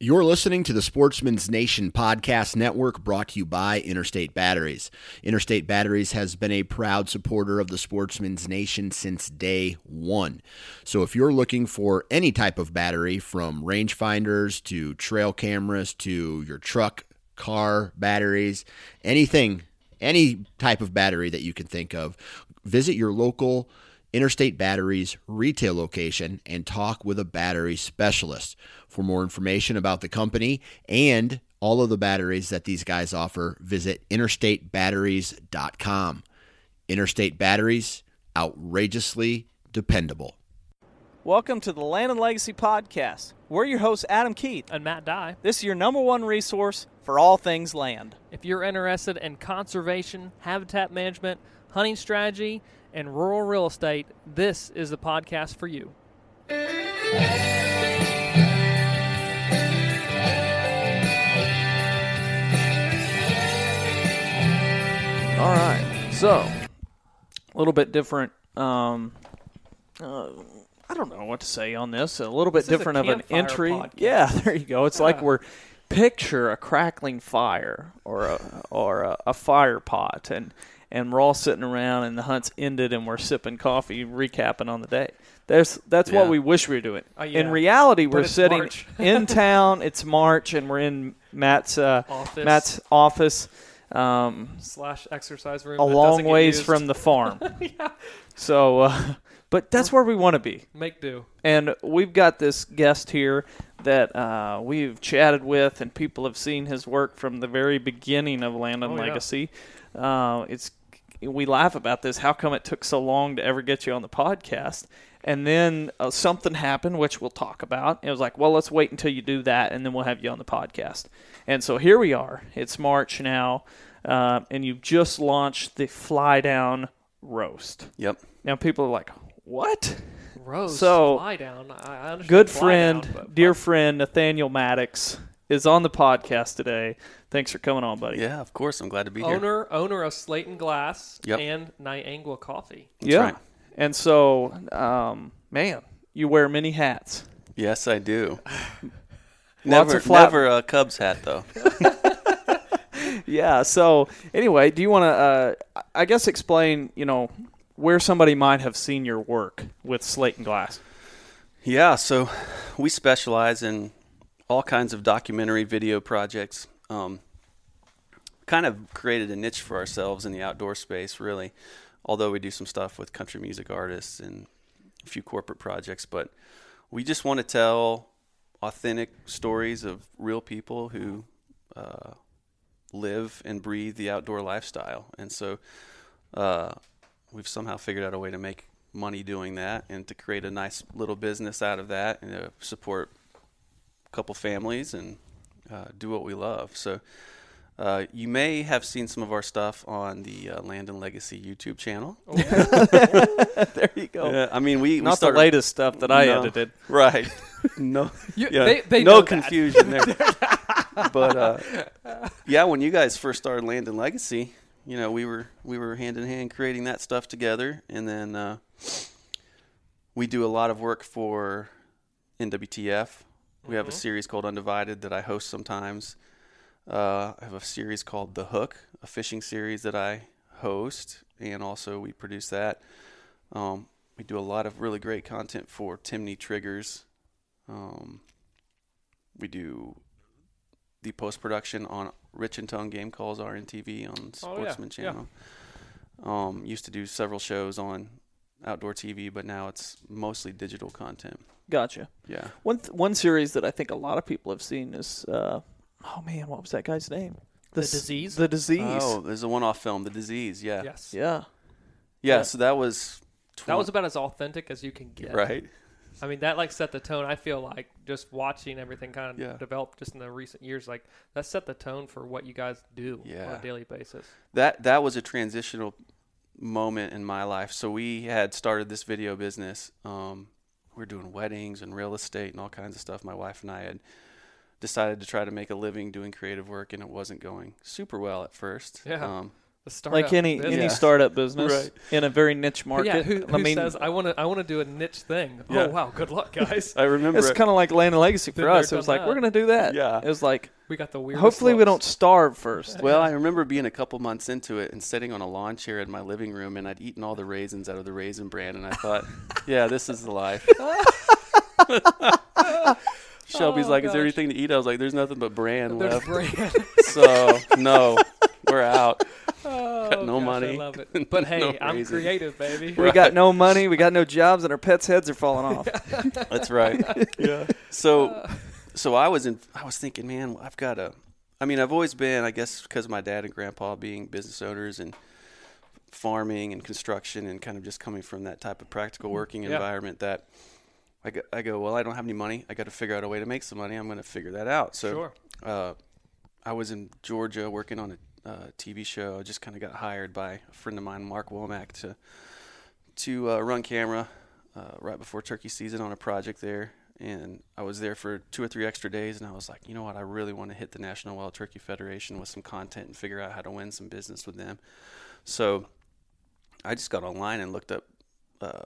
You're listening to the Sportsman's Nation Podcast Network brought to you by Interstate Batteries. Interstate Batteries has been a proud supporter of the Sportsman's Nation since day one. So if you're looking for any type of battery, from rangefinders to trail cameras to your truck, car batteries, anything, any type of battery that you can think of, visit your local Interstate Batteries retail location and talk with a battery specialist. For more information about the company and all of the batteries that these guys offer, visit interstatebatteries.com. Interstate Batteries, outrageously dependable. Welcome to the Land and Legacy Podcast. We're your hosts, Adam Keith. and Matt Dye. This is your number one resource for all things land. If you're interested in conservation, habitat management, hunting strategy, and rural real estate, this is the podcast for you. So, a little bit different. Um, uh, I don't know what to say on this. A little bit This different of an entry. podcast. Yeah, there you go. It's like we're picture a crackling fire or a or a, a fire pot, and and we're all sitting around, and the hunt's ended, and we're sipping coffee, recapping on the day. There's that's what we wish we were doing. Uh, yeah. In reality, But we're sitting in town. It's March, and we're in Matt's uh, Office. Matt's office. Um, Slash exercise room. a long ways from the farm. yeah. So, uh, but that's where we want to be. Make do. And we've got this guest here that uh, we've chatted with, and people have seen his work from the very beginning of Land and Oh, yeah. Legacy. Uh, it's we laugh about this. How come it took so long to ever get you on the podcast? And then uh, something happened, which we'll talk about. It was like, well, let's wait until you do that, and then we'll have you on the podcast. And so here we are. It's March now, uh, and you've just launched the Fly Down Roast. Yep. Now people are like, "What?" Roast? So, fly down. I, I understand Good fly friend, down, but dear friend Nathaniel Maddox is on the podcast today. Thanks for coming on, buddy. Yeah, of course. I'm glad to be here. owner owner of Slate and Glass Yep. and Niangua Coffee. yeah. right. And so, um, man, you wear many hats. Yes, I do. Lots never, of flat- never a Cubs hat though. Yeah. So, anyway, do you want to, uh, I guess, explain, you know, where somebody might have seen your work with Slate and Glass? yeah. So, we specialize in all kinds of documentary video projects. Um, kind of created a niche for ourselves in the outdoor space, really. Although we do some stuff with country music artists and a few corporate projects, but we just want to tell authentic stories of real people who uh, live and breathe the outdoor lifestyle. And so uh, we've somehow figured out a way to make money doing that and to create a nice little business out of that and to support a couple families and uh, do what we love. So uh, you may have seen some of our stuff on the uh, Land and Legacy YouTube channel. there you go. Yeah, I mean, we we Not started, the latest stuff that I No. edited. right? no, You- yeah, they- they no know that. confusion there. but uh, yeah, when you guys first started Land and Legacy, you know, we were we were hand in hand creating that stuff together, and then uh, we do a lot of work for NWTF. We have a series called Undivided that I host sometimes. Uh, I have a series called The Hook, a fishing series that I host, and also we produce that. Um, we do a lot of really great content for Timney Triggers. Um, we do the post production on Rich-N-Tone Game Calls RNTV on Oh, yeah, Sportsman yeah. Channel. Um, used to do several shows on outdoor TV, but now it's mostly digital content. Gotcha. Yeah. One th- one series that I think a lot of people have seen is uh, oh man, what was that guy's name? The s- Disease? The disease. Oh, there's a one-off film, The Disease. Yeah. Yes. Yeah. Yeah. Yeah. So that was. That was about as authentic as you can get. right. I mean, that like set the tone. I feel like just watching everything kind of Yeah. develop just in the recent years, like that set the tone for what you guys do on a daily basis. that that was a transitional moment in my life. So we had started this video business. Um, we were doing weddings and real estate and all kinds of stuff. My wife and I had decided to try to make a living doing creative work, and it wasn't going super well at first. Yeah. Um, The startup Like any business. any startup business Right. in a very niche market. Yeah, who, who I mean, says I want to? I want to do a niche thing. Yeah. Oh wow, good luck, guys. I remember. it's it- kind of like land and legacy for Been us. It was done like we're gonna do that. Yeah. It was like we got the weird. hopefully we don't starve first. well, I remember being a couple months into it and sitting on a lawn chair in my living room, and I'd eaten all the raisins out of the raisin bran, and I thought, "Yeah, this is the life." Shelby's Oh, like, "Is there anything to eat?" I was like, "There's nothing but bran There's left." brand. so no, we're out. Oh, Got no gosh, money. I love it. But hey, No I'm raisins. creative, baby. We got no money, we got no jobs, and our pets' heads are falling off. That's right. yeah. So, uh. so I was in. I was thinking, man, I've got to. I mean, I've always been, I guess, because of my dad and grandpa being business owners and farming and construction and kind of just coming from that type of practical mm-hmm. working Yeah. environment. That I go, I go, well, I don't have any money. I got to figure out a way to make some money. I'm going to figure that out. So, Sure. uh, I was in Georgia working on a uh, TV show. I just kind of got hired by a friend of mine, Mark Womack, to to uh, run camera uh, right before turkey season on a project there. And I was there for two or three extra days, and I was like, you know what? I really want to hit the National Wild Turkey Federation with some content and figure out how to win some business with them. So I just got online and looked up uh,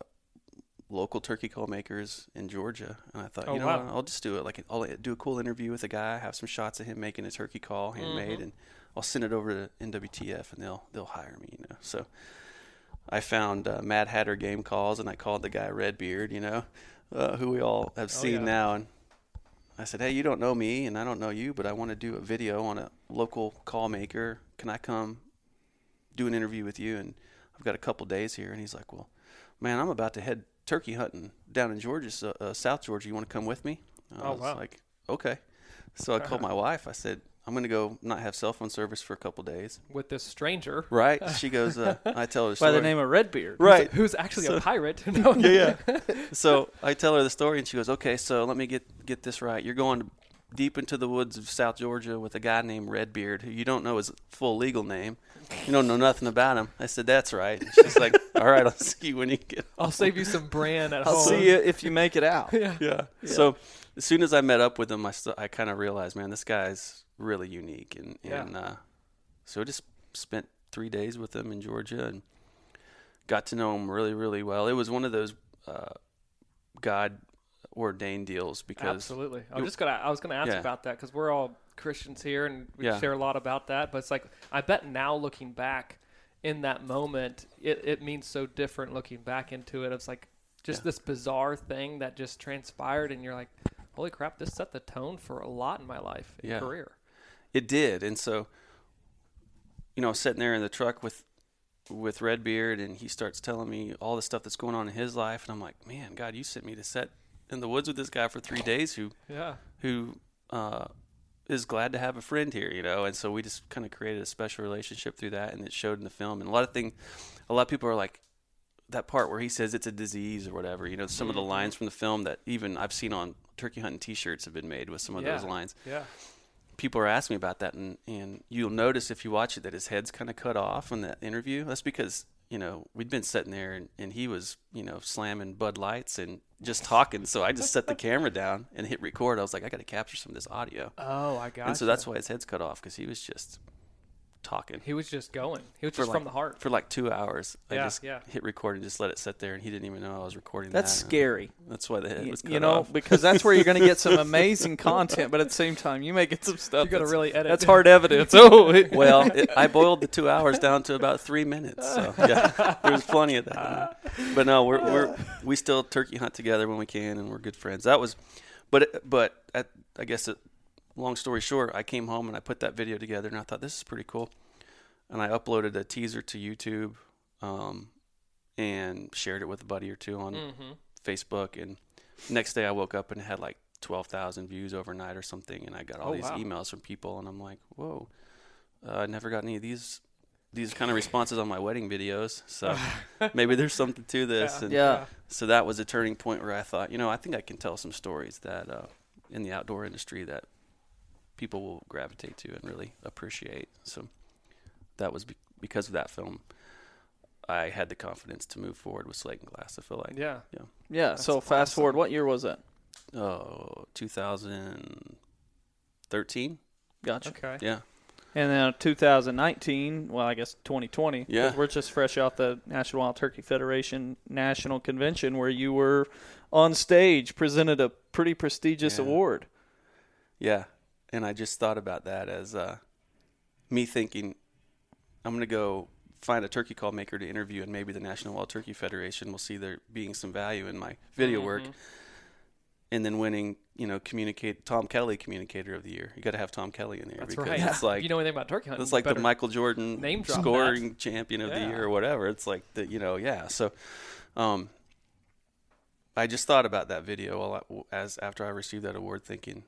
local turkey call makers in Georgia, and I thought, Oh, you know, wow. I'll just do it. Like, I'll do a cool interview with a guy, have some shots of him making a turkey call, handmade, Mhm. and I'll send it over to NWTF, and they'll they'll hire me. You know, so. I found uh, Mad Hatter game calls, and I called the guy Redbeard, you know, uh, who we all have Oh, seen yeah. now. And I said, "Hey, you don't know me, and I don't know you, but I want to do a video on a local call maker. Can I come do an interview with you?" And I've got a couple days here. And he's like, "Well, man, I'm about to head turkey hunting down in Georgia, so, uh, South Georgia. You want to come with me?" I Oh, was wow. like, "Okay." So I called my wife. I said, "I'm going to go not have cell phone service for a couple days." With this stranger, Right? She goes. Uh, I tell her the By the name of Redbeard. Right. who's actually So- a pirate. No. yeah, yeah. so I tell her the story, and she goes, "Okay, so let me get get this right. You're going deep into the woods of South Georgia with a guy named Redbeard, who you don't know his full legal name. You don't know nothing about him." I said, "That's right." And she's like, "All right, I'll see you when you get." I'll save you some brand at home. I'll home. see you if you make it out. Yeah. Yeah. So as soon as I met up with him, I st- I kind of realized, man, this guy's really unique, and Yeah. and uh, so I just spent three days with him in Georgia and got to know him really, really well. It was one of those uh, God ordained deals because Absolutely. I was just gonna. I was gonna ask Yeah. about that because we're all Christians here and we Yeah. share a lot about that. But it's like I bet now looking back in that moment, it, it means so different. Looking back into it, it's like just Yeah. this bizarre thing that just transpired, and you're like, "Holy crap! This set the tone for a lot in my life and Yeah. career." It did, and so you know, sitting there in the truck with with Redbeard, and he starts telling me all the stuff that's going on in his life, and I'm like, man, God, you sent me to set in the woods with this guy for three days, who Yeah. who uh, is glad to have a friend here, you know, and so we just kind of created a special relationship through that, and it showed in the film, and a lot of things, a lot of people are like. That part where he says it's a disease or whatever, you know, some of the lines from the film that even I've seen on turkey hunting T-shirts have been made with some of Yeah. those lines Yeah. people are asking me about that, and, and you'll notice if you watch it that his head's kind of cut off in that interview. That's because you know we'd been sitting there and, and he was you know slamming Bud Lights and just talking. So I just set the camera down and hit record. I was like, I got to capture some of this audio, Oh, I got. and so that's why his head's cut off because he was just talking he was just going. He was For just like- from the heart. for like two hours. I Yeah, just yeah. hit record and just let it sit there, and he didn't even know I was recording. That's that. scary. That's why the head was cut you know, off. because that's where you're going to get some amazing content, but at the same time, you may get some stuff. You got to that's- really edit. That's hard evidence. Oh, it- Well, it, I boiled the two hours down to about three minutes. So yeah, there's plenty of that. But no, we're we're we still turkey hunt together when we can, and we're good friends. That was, but it- but at, I guess it, long story short, I came home and I put that video together, and I thought this is pretty cool, and I uploaded a teaser to YouTube, um, and shared it with a buddy or two on Mm-hmm. Facebook. And next day I woke up and it had like 12,000 views overnight or something. And I got all Oh, these wow. emails from people. And I'm like, whoa, uh, I never got any of these. These kind of responses on my wedding videos, so maybe there's something to this. Yeah. And Yeah. so that was a turning point where I thought, you know, I think I can tell some stories that uh, in the outdoor industry that people will gravitate to and really appreciate. So that was be- because of that film. I had the confidence to move forward with Slate and Glass. I feel like, Yeah. Yeah. That's so fast forward, what year was that? oh, 2013. Gotcha. Okay. Yeah, And then 2019, well, I guess 2020. Yeah. We're just fresh off the National Wild Turkey Federation National Convention where you were on stage, presented a pretty prestigious Yeah. award. yeah. And I just thought about that as uh, me thinking, I'm going to go find a turkey call maker to interview, and maybe the National Wild Turkey Federation will see there being some value in my video work. Mhm. and then winning, you know, communicate Tom Kelly Communicator of the Year. You got to have Tom Kelly in there That's because right. it's like you know anything about turkey hunting? it's like the Michael Jordan name scoring champion of the year or whatever. It's like the you know yeah. So, um, I just thought about that video while I, as after I received that award, thinking.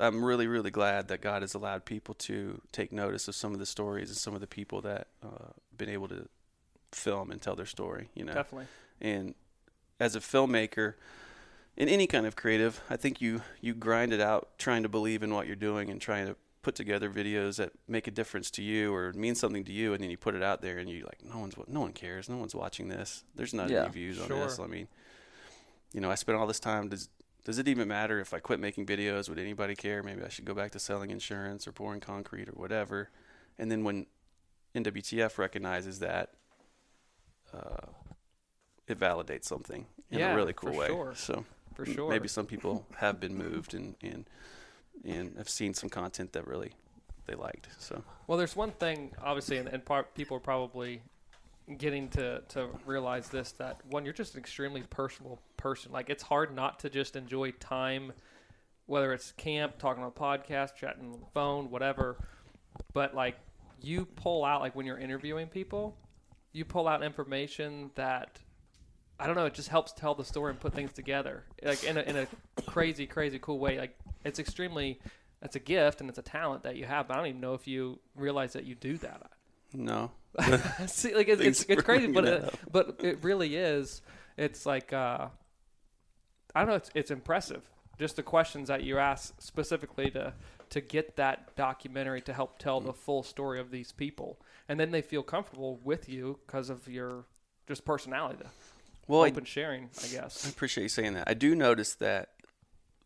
I'm really, really glad that God has allowed people to take notice of some of the stories and some of the people that uh, been able to film and tell their story. You know, Definitely. and as a filmmaker in any kind of creative i think you you grind it out trying to believe in what you're doing and trying to put together videos that make a difference to you or mean something to you and then you put it out there and you like no one's no one cares no one's watching this there's not Yeah, any views on sure. this i mean you know i spent all this time does it even matter if i quit making videos would anybody care maybe i should go back to selling insurance or pouring concrete or whatever and then when nwtf recognizes that uh, it validates something in Yeah, a really cool for way. sure. So For sure. maybe some people have been moved and and and have seen some content that really they liked. So Well, there's one thing, obviously, and, and part, people are probably getting to, to realize this that one, you're just an extremely personal person. Like, it's hard not to just enjoy time, whether it's camp, talking on a podcast, chatting on the phone, whatever. But, like, you pull out, like, when you're interviewing people, you pull out information that. I don't know. It just helps tell the story and put things together, like in a, in a crazy, crazy cool way. Like it's extremely it's a gift and it's a talent that you have. But I don't even know if you realize that you do that. No, See, like it's, it's, it's crazy, but it, that but it really is. It's like uh, I don't know. It's it's impressive. Just the questions that you ask specifically to to get that documentary to help tell the full story of these people, and then they feel comfortable with you because of your just personality, well, I, open sharing. I guess. I appreciate you saying that. I do notice that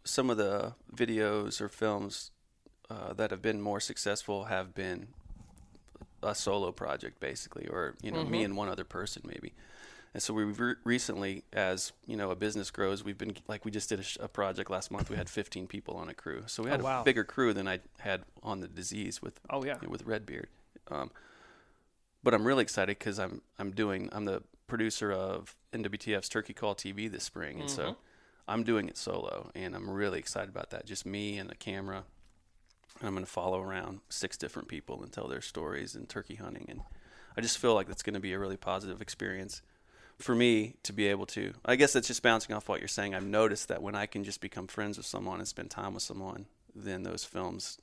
some of the videos or films uh, that have been more successful have been a solo project, basically, or you know, me and one other person, maybe. And so we've re- recently, as you know, a business grows, we've been like we just did a, sh- a project last month. We had 15 people on a crew, so we had Oh, wow. a bigger crew than I had on the disease with Oh yeah. with Redbeard. Um, but I'm really excited because I'm I'm doing I'm the producer of NWTF's Turkey Call TV this spring, and so I'm doing it solo, and I'm really excited about that. Just me and a camera, and I'm going to follow around six different people and tell their stories and turkey hunting, and I just feel like that's going to be a really positive experience for me to be able to. I guess that's just bouncing off what you're saying. I've noticed that when I can just become friends with someone and spend time with someone, then those films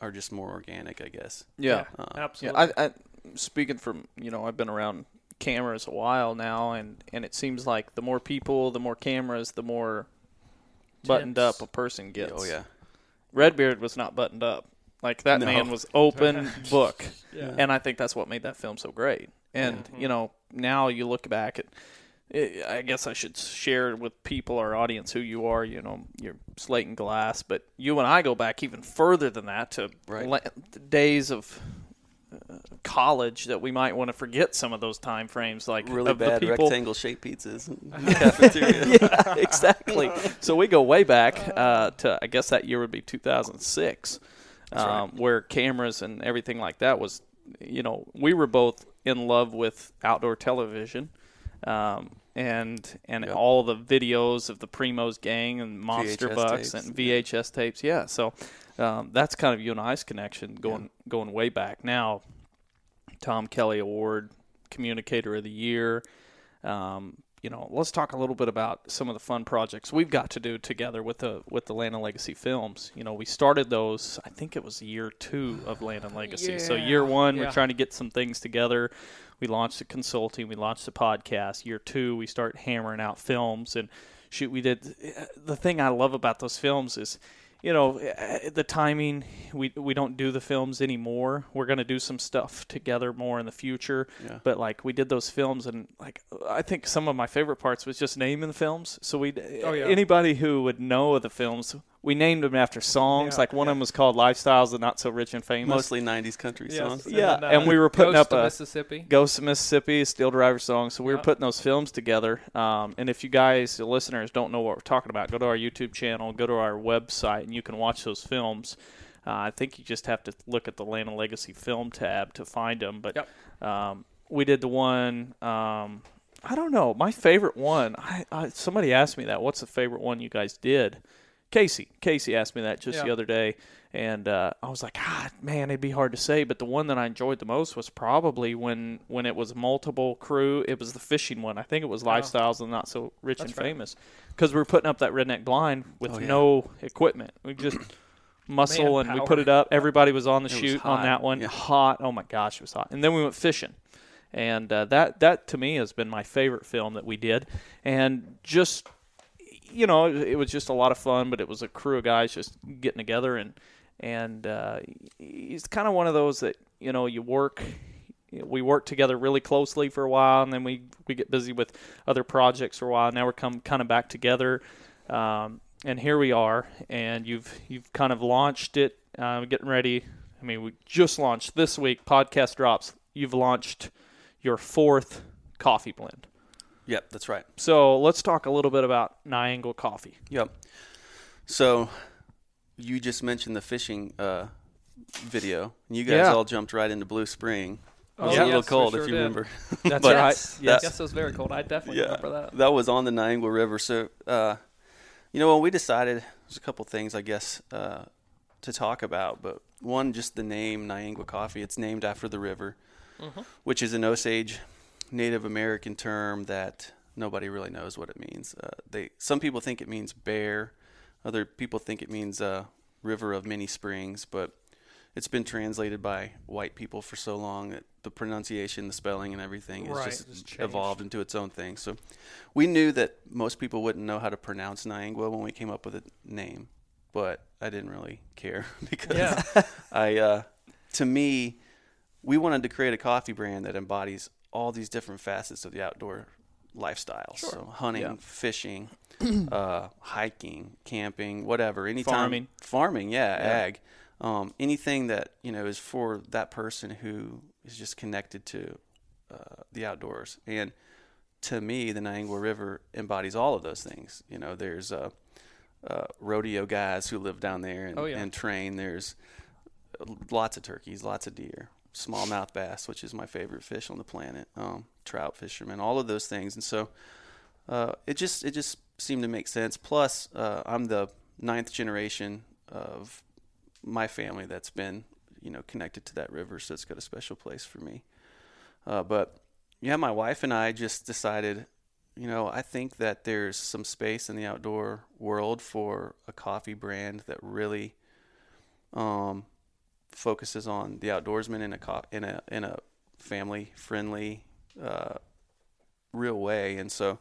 are just more organic, I guess. Yeah. Uh, Yeah. I, I speaking from you know I've been around cameras a while now, and and it seems like the more people, the more cameras, the more buttoned Tense. up a person gets. Oh yeah. Redbeard was not buttoned up. Like that No. man was open book, Yeah. and I think that's what made that film so great. And you know now you look back at. I I guess I should share with people, our audience, who you are. You know, you're slate and glass, but you and I go back even further than that to Right. la- days of college that we might want to forget some of those time frames, like Really bad rectangle shaped pizzas in the cafeteria. yeah, exactly. So we go way back uh, to I guess that year would be 2006, um, where cameras and everything like that was. You know, we were both in love with outdoor television, um, and and Yep. all the videos of the Primos gang and Monster VHS Bucks tapes, and. VHS tapes. Yeah, so um, that's kind of you and I's connection going going way back. Now, Tom Kelly Award, Communicator of the Year. Um, you know, let's talk a little bit about some of the fun projects we've got to do together with the with the Land and Legacy films. You know, we started those. I think it was year two of Land and Legacy. So year one, yeah. we're trying to get some things together. We launched the consulting. We launched the podcast. Year two, we start hammering out films and shoot. We did the thing I love about those films is you know eh, the timing we we don't do the films anymore we're going to do some stuff together more in the future Yeah. but like we did those films and like i think some of my favorite parts was just naming the films so we Oh, yeah. anybody who would know of the films we named them after songs Yeah, like one of them was called lifestyles of not so rich and famous Mostly '90s country Yes. songs. Yeah, then, uh, and we were putting Ghost up of a- Mississippi. Ghost of Mississippi, Steel Driver song. So we were Yeah. putting those films together. Um, and if you guys, the listeners, don't know what we're talking about, go to our YouTube channel, go to our website, and you can watch those films. Uh, I think you just have to look at the Land and Legacy film tab to find them. But Yep. um, we did the one. Um, I don't know. My favorite one. I, I somebody asked me that. What's the favorite one you guys did? Casey. Casey asked me that just the other day, and uh, I was like, God, man, it'd be hard to say. But the one that I enjoyed the most was probably when when it was multiple crew. It was the fishing one. I think it was Lifestyles and Not So Rich That's and right. Famous, because we were putting up that redneck blind with Oh, yeah. no equipment. We just muscle and we put it up. Everybody was on the It shoot on that one. Yeah. Hot. Oh my gosh, it was hot. And then we went fishing and uh, that that to me has been my favorite film that we did and just you know it, was just a lot of fun but it was a crew of guys just getting together and and uh, he's kind of one of those that you know you work we work together really closely for a while and then we we get busy with other projects for a while. Now we're come kind of back together um, and here we are and you've you've kind of launched it uh, getting ready. I mean we just launched this week podcast drops. You've launched your fourth coffee blend. Yep, that's right. So let's talk a little bit about Niangua Coffee. Yep. So you just mentioned the fishing uh, video. and You guys Yeah. all jumped right into Blue Spring. It Oh, was Yeah. a little yes, we cold sure if you did. remember. That's But right. Yes, Yes. yes, it was very cold. I definitely remember that. That was on the Niangua River. So, uh, you know, when we decided, there's a couple things, I guess, uh, to talk about. But one, just the name Niangua Coffee. It's named after the river, Mhm. which is an Osage Native American term that nobody really knows what it means. Uh, they some people think it means bear, other people think it means uh, river of many springs, but it's been translated by white people for so long that the pronunciation, the spelling, and everything has Right, just evolved into its own thing. So we knew that most people wouldn't know how to pronounce Niangua when we came up with a name, but I didn't really care because Yeah. I, uh, to me, we wanted to create a coffee brand that embodies all these different facets of the outdoor lifestyle. So hunting, Yeah. fishing, uh, hiking, camping, whatever, anytime Farming. farming, yeah, Yeah. ag, um, anything that you know is for that person who is just connected to uh, the outdoors. And to me, the Niangua River embodies all of those things. You know, there's uh, uh, rodeo guys who live down there and, Oh, yeah. and train. There's lots of turkeys, lots of deer, smallmouth bass, which is my favorite fish on the planet, um, trout fishermen, all of those things. And so uh, it just it just seemed to make sense. Plus, uh, I'm the ninth generation of my family that's been you know connected to that river, so it's got a special place for me. Uh, but yeah, my wife and I just decided, you know, I think that there's some space in the outdoor world for a coffee brand that really um, focuses on the outdoorsman in a co- in a in a family friendly uh, real way. And so,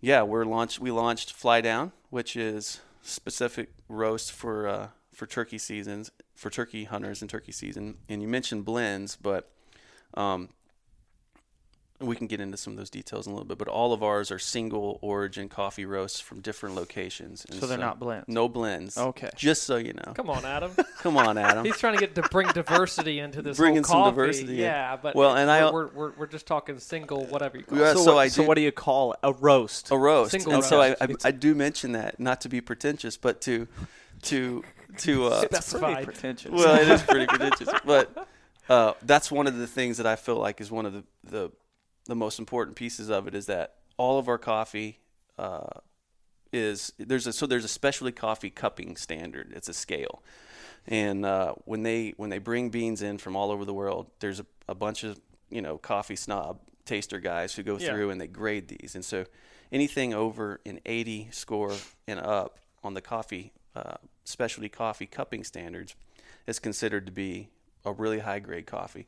yeah, we're launched. We launched Fly Down, which is specific roast for uh, for turkey seasons for turkey hunters and turkey season. And you mentioned blends, but um, we can get into some of those details in a little bit. But all of ours are single origin coffee roasts from different locations. And So they're not blends. No blends. Okay. Just so you know. Come on, Adam. Come on, Adam. He's trying to get to bring diversity into this Bringing whole some coffee. diversity in. Yeah, but Well, it- and I- we're, we're, we're just talking single, whatever you call Yeah, it. so, so what, I so do- what do you call it? A roast? a roast. Single and so I. I, I do mention that not to be pretentious, but to to to uh, Pretty pretentious. well, it is pretty pretentious, but uh, that's one of the things that I feel like is one of the the, the most important pieces of it is that all of our coffee uh, is there's a so there's a specialty coffee cupping standard. It's a scale, and uh, when they when they bring beans in from all over the world, there's a, a bunch of you know coffee snob taster guys who go Yeah. through and they grade these. And so anything over an 80 score and up on the coffee uh, specialty coffee cupping standards is considered to be a really high grade coffee.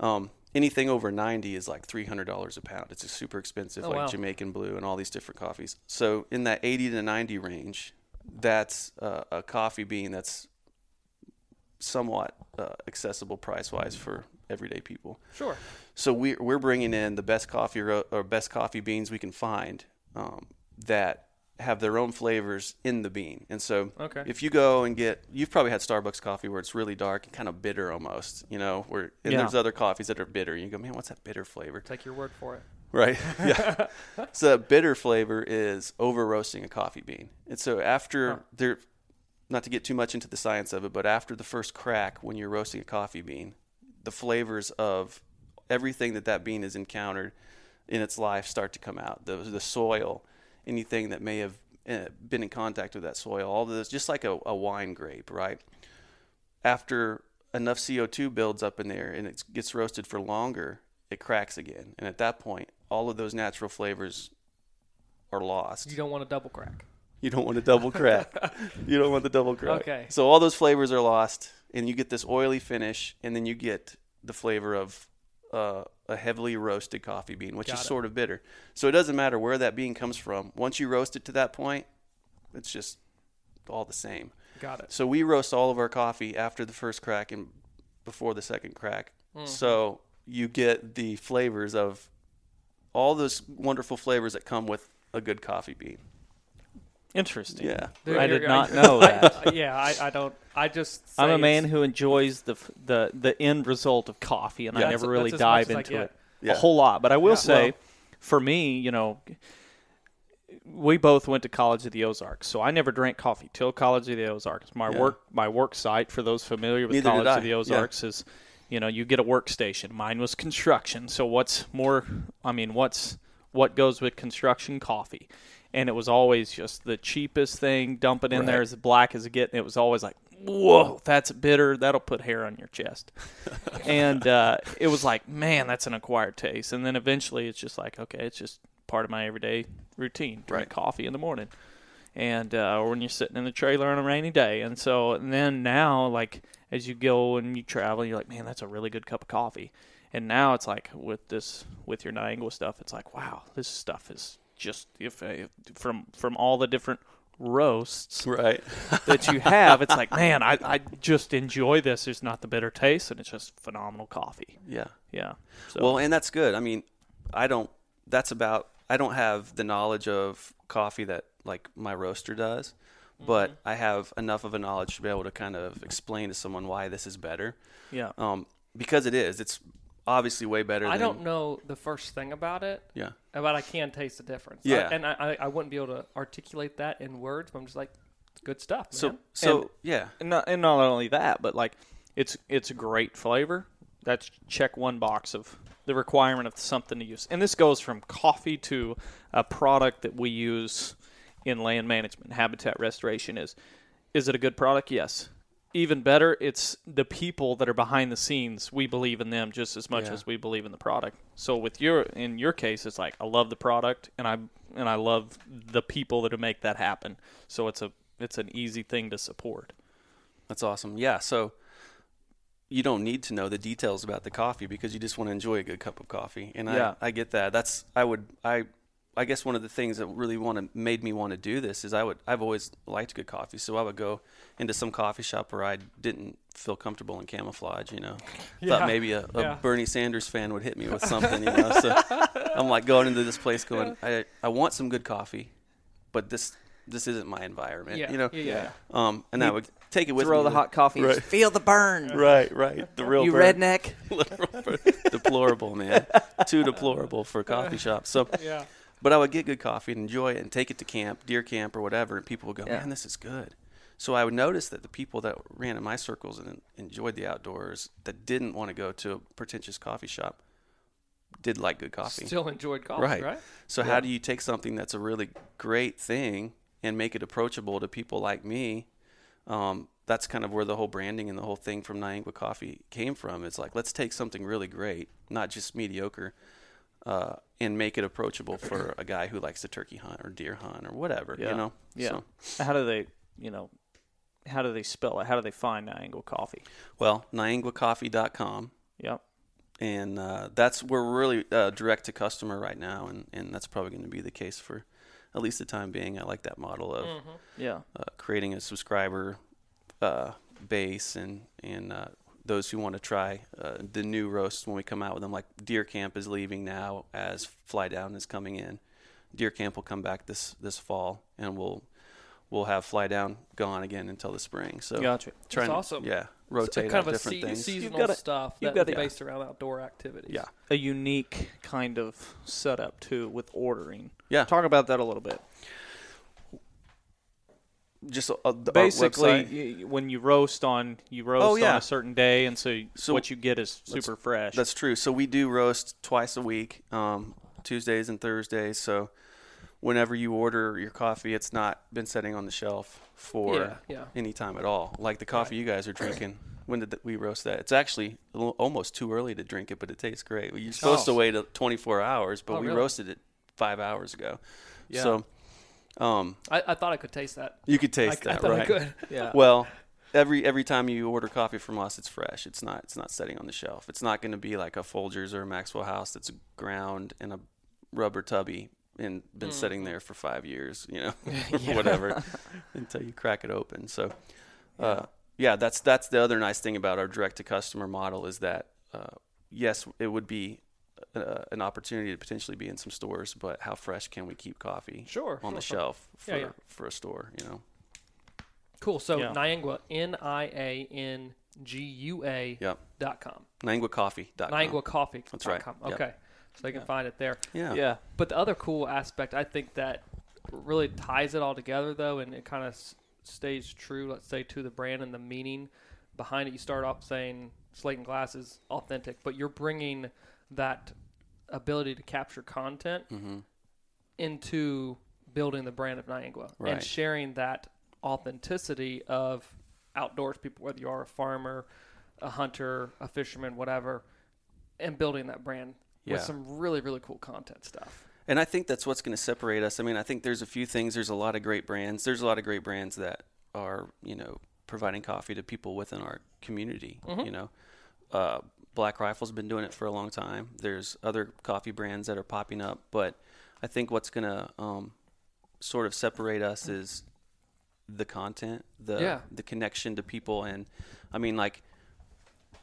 Um, anything over 90 is like $300 a pound. It's a super expensive, Oh, like wow. Jamaican Blue and all these different coffees. So in that 80 to 90 range, that's uh, a coffee bean that's somewhat uh, accessible price wise for everyday people. Sure. So we we're bringing in the best coffee ro- or best coffee beans we can find um, that have their own flavors in the bean. And so Okay. if you go and get, you've probably had Starbucks coffee where it's really dark and kind of bitter almost, you know, where and Yeah. there's other coffees that are bitter. And you go, man, what's that bitter flavor? Take your word for it. Right. Yeah. so bitter flavor is over roasting a coffee bean. And so after Huh. there, not to get too much into the science of it, but after the first crack, when you're roasting a coffee bean, the flavors of everything that that bean has encountered in its life start to come out. The the soil, anything that may have uh, been in contact with that soil, all of this, just like a, a wine grape, right? After enough CO2 builds up in there and it gets roasted for longer, it cracks again. And at that point, all of those natural flavors are lost. You don't want a double crack. You don't want a double crack. you don't want the double crack. Okay. So all those flavors are lost, and you get this oily finish, and then you get the flavor of uh, a heavily roasted coffee bean, which Got is it. sort of bitter. So it doesn't matter where that bean comes from. Once you roast it to that point, it's just all the same. Got it. So we roast all of our coffee after the first crack and before the second crack. Mm-hmm. So you get the flavors of all those wonderful flavors that come with a good coffee bean. Interesting. Yeah. Dude, I did not know that. I- yeah, I, I don't. I just. I'm a man who enjoys the the the end result of coffee, and Yeah. I That's- never really that's as much dive into it Yeah. a whole lot. But I will Yeah. say, Well- for me, you know, we both went to College of the Ozarks, so I never drank coffee till College of the Ozarks. My Yeah. work my work site for those familiar with Neither College I. of the Yeah. Ozarks is, you know, you get a workstation. Mine was construction. So what's more? I mean, what's what goes with construction coffee? And it was always just the cheapest thing. Dump it in there as black as it get. And it was always like, whoa, that's bitter. That'll put hair on your chest. and uh, it was like, man, that's an acquired taste. And then eventually, it's just like, okay, it's just part of my everyday routine. Drink Right. coffee in the morning, and uh, or when you're sitting in the trailer on a rainy day. And so and then now, like as you go and you travel, you're like, man, that's a really good cup of coffee. And now it's like with this with your Niangua stuff, it's like, wow, this stuff is just if, if from from all the different roasts Right. that you have, it's like, man, I, I just enjoy this. There's not the bitter taste, and it's just phenomenal coffee. yeah. Yeah. So, Well, and that's good. I mean, I don't. That's about. I don't have the knowledge of coffee that like my roaster does, but Mm-hmm. I have enough of a knowledge to be able to kind of explain to someone why this is better. yeah. Um, because it is. It's obviously way better. I than, don't know the first thing about it, Yeah. but I can taste the difference. Yeah. I, and I, I, I wouldn't be able to articulate that in words. But I'm just like, it's good stuff. So man. so And- yeah. and not, and not only that, but like it's it's a great flavor. That's check one box of the requirement of something to use. And this goes from coffee to a product that we use in land management, habitat restoration is is it a good product? Yes. Even better, it's the people that are behind the scenes. We believe in them just as much Yeah. as we believe in the product. So with your in your case, it's like I love the product and I and I love the people that make that happen. So it's a it's an easy thing to support. That's awesome. Yeah. So you don't need to know the details about the coffee because you just want to enjoy a good cup of coffee. And Yeah. I, I get that. That's I would I I guess one of the things that really want to made me want to do this is I would I've always liked good coffee, so I would go into some coffee shop where I didn't feel comfortable in camouflage. You know, Yeah. thought maybe a, a Yeah. Bernie Sanders fan would hit me with something. You know, so I'm like going into this place going I I want some good coffee, but this this isn't my environment. yeah, You know, yeah, yeah. um, and I would take it with Throw me the to- hot coffee. Right. Feel the burn. Right, right. The real You burn. redneck. deplorable, man. Too deplorable for a coffee shop. So, yeah. But I would get good coffee and enjoy it and take it to camp, deer camp or whatever, and people would go, Yeah. "Man, this is good." So I would notice that the people that ran in my circles and enjoyed the outdoors that didn't want to go to a pretentious coffee shop did like good coffee. Still enjoyed coffee, Right. right? So how do you take something that's a really great thing and make it approachable to people like me? Um, that's kind of where the whole branding and the whole thing from Niangua Coffee came from. It's like let's take something really great, not just mediocre, uh, and make it approachable for a guy who likes to turkey hunt or deer hunt or whatever. Yeah. You know. Yeah. So, How do they, you know, how do they spell it? How do they find Niangua Coffee? well, NianguaCoffee.com. Yep. and uh, that's we're really uh, direct to customer right now, and, and that's probably going to be the case for at least the time being. I like that model of Yeah. uh, creating a subscriber uh, base and and uh, those who want to try uh, the new roasts when we come out with them. Like Deer Camp is leaving now as Fly Down is coming in. Deer Camp will come back this this fall, and we'll we'll have Fly Down gone again until the spring. So Gotcha. trying to- awesome. yeah, So rotate kind of a different se- things. seasonal gotta- stuff you've that's gotta- based around outdoor activities. yeah. A unique kind of setup too with ordering. Yeah. Talk about that a little bit. Just uh, Basically, when you roast on, you roast Oh, yeah. on a certain day, and so, So what you get is super fresh. That's true. So we do roast twice a week, um, Tuesdays and Thursdays. So whenever you order your coffee, it's not been sitting on the shelf for Yeah, yeah. any time at all. Like the coffee you guys are drinking. When did we roast that? It's actually little- almost too early to drink it, but it tastes great. You're supposed Oh. to wait uh, 24 hours, but Oh, we really? roasted it five hours ago. Yeah. So um, I, I thought I could taste that. you could taste I that, thought right? I could. yeah. Well, every every time you order coffee from us, it's fresh. It's not it's not sitting on the shelf. It's not going to be like a Folgers or a Maxwell House that's ground in a rubber tubby and been sitting there for five years, you know, or whatever, until you crack it open. So, uh, yeah, that's that's the other nice thing about our direct to customer model is that uh, yes, it would be. Uh, an opportunity to potentially be in some stores, but how fresh can we keep coffee Sure, on the sure, sure. shelf for, Yeah, yeah. for a store? You know, Cool. So Yeah. Niangua, N I A N G U A Yep. dot com. NianguaCoffee.com. NianguaCoffee. That's right. Com. Yep. Okay. So they can find it there. Yeah. yeah. But the other cool aspect, I think that really ties it all together, though, and it kind of s- stays true, let's say, to the brand and the meaning behind it. You start off saying Slate and Glass is authentic, but you're bringing that ability to capture content Mm-hmm. into building the brand of Niangua and sharing that authenticity of outdoors people, whether you are a farmer, a hunter, a fisherman, whatever, and building that brand Yeah. with some really, really cool content stuff. And I think that's what's going to separate us. I mean, I think there's a few things. There's a lot of great brands. There's a lot of great brands that are, you know, providing coffee to people within our community. You know, uh, Black Rifle's been doing it for a long time. There's other coffee brands that are popping up, but I think what's going to um, sort of separate us is the content, the Yeah. the connection to people, and I mean, like,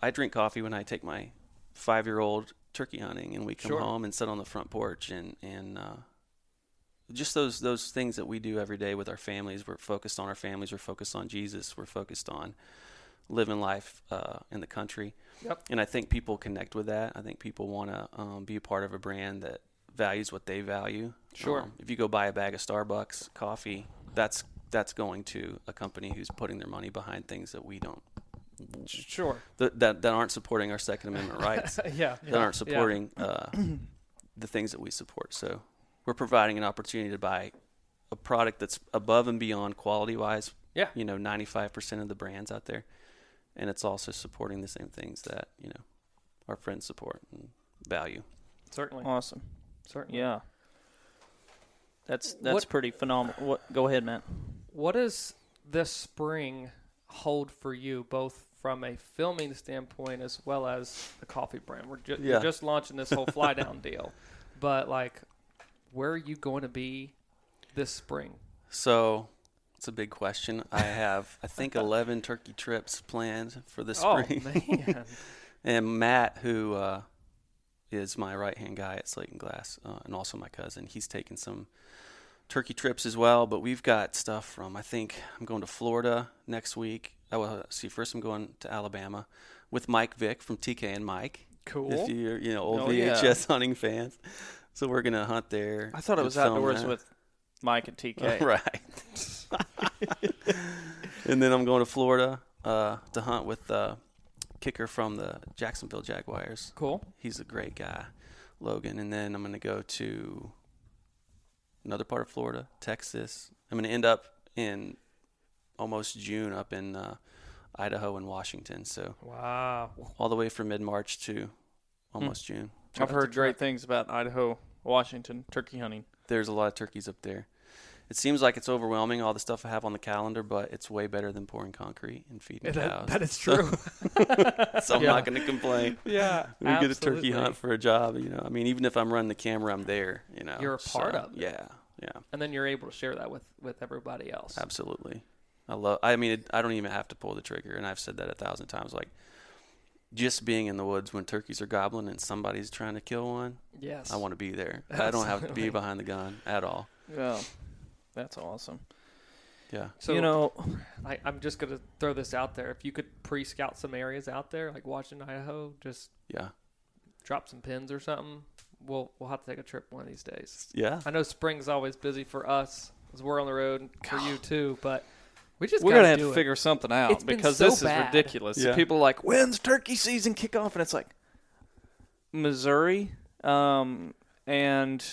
I drink coffee when I take my five year old turkey hunting, and we come Sure. home and sit on the front porch, and and uh, just those those things that we do every day with our families. We're focused on our families. We're focused on Jesus. We're focused on living life uh, in the country. Yep. And I think people connect with that. I think people want to um, be a part of a brand that values what they value. Sure. Um, if you go buy a bag of Starbucks coffee, that's that's going to a company who's putting their money behind things that we don't Sure. that that, that aren't supporting our Second Amendment rights. yeah. that aren't supporting uh, the things that we support. So we're providing an opportunity to buy a product that's above and beyond quality wise. Yeah. You know, 95% of the brands out there. And it's also supporting the same things that, you know, our friends support and value. Certainly. Awesome. Certainly. Yeah. That's that's What- pretty phenomenal. What? Go ahead, Matt. What does this spring hold for you, both from a filming standpoint as well as the coffee brand? We're, ju- Yeah. you're just launching this whole fly down deal, but like, where are you going to be this spring? So it's a big question. I have, I think, 11 turkey trips planned for the Oh spring. man, And Matt, who uh, is my right hand guy at Slate and Glass, uh, and also my cousin, he's taking some turkey trips as well. But we've got stuff from I think I'm going to Florida next week. I will see. First, I'm going to Alabama with Mike Vick from TK and Mike. cool. If you're you know old Oh, yeah. VHS hunting fans, so we're gonna hunt there. I thought it was outdoors that. with Mike and TK. right. and then I'm going to Florida uh, to hunt with uh, kicker from the Jacksonville Jaguars. Cool. He's a great guy, Logan. And then I'm going to go to another part of Florida, Texas. I'm going to end up in almost June up in uh, Idaho and Washington. So Wow. all the way from mid March to almost June. I've heard great things about Idaho, Washington turkey hunting. There's a lot of turkeys up there. It seems like it's overwhelming all the stuff I have on the calendar, but it's way better than pouring concrete and feeding Yeah, cows. that, that is true. so I'm Yeah. not going to complain. yeah, We get a turkey hunt for a job, you know. I mean, even if I'm running the camera, I'm there, you know. You're a part So, of it. Yeah, yeah, and then you're able to share that with with everybody else. absolutely. I love. I mean, it, I don't even have to pull the trigger, and I've said that a thousand times. Like, just being in the woods when turkeys are gobbling and somebody's trying to kill one, Yes, I want to be there. I don't have to be behind the gun at all. Yeah, that's awesome. Yeah. So you know, I, I'm just gonna throw this out there. If you could pre-scout some areas out there, like Washington, Idaho, just Yeah. drop some pins or something. We'll we'll have to take a trip one of these days. Yeah. I know spring's always busy for us because we're on the road for you too, but we just we're gonna have to it. figure something out It's been because so this bad. is ridiculous. Yeah. People are like, when's turkey season kick off? And it's like Missouri, um, and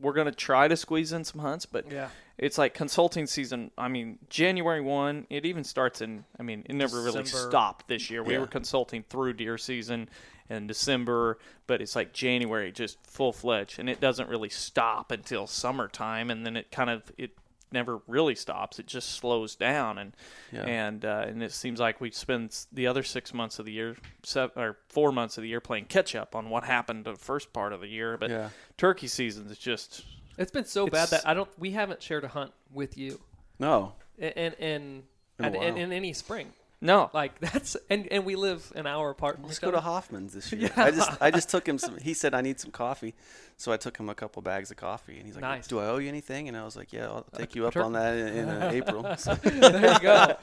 we're gonna try to squeeze in some hunts, but Yeah, it's like consulting season. I mean, January one. It even starts in. I mean, it never really stopped this year. We Yeah. were consulting through deer season in December, but it's like January, just full fledged, and it doesn't really stop until summertime, and then it kind of it never really stops. It just slows down, and Yeah. and uh, and it seems like we spend the other six months of the year, seven, or four months of the year, playing catch up on what happened the first part of the year. But Yeah. turkey season is just it's been so bad that I don't. We haven't shared a hunt with you No. in in in, In a at- in, while. in any spring. No. Like that's and and we live an hour apart. From Let's go to. Hoffman's this year. I just I just took him some. He said I need some coffee, so I took him a couple bags of coffee, and he's like, Nice. "Do I owe you anything?" And I was like, "Yeah, I'll take you up on that in, in uh, April." So, there you go,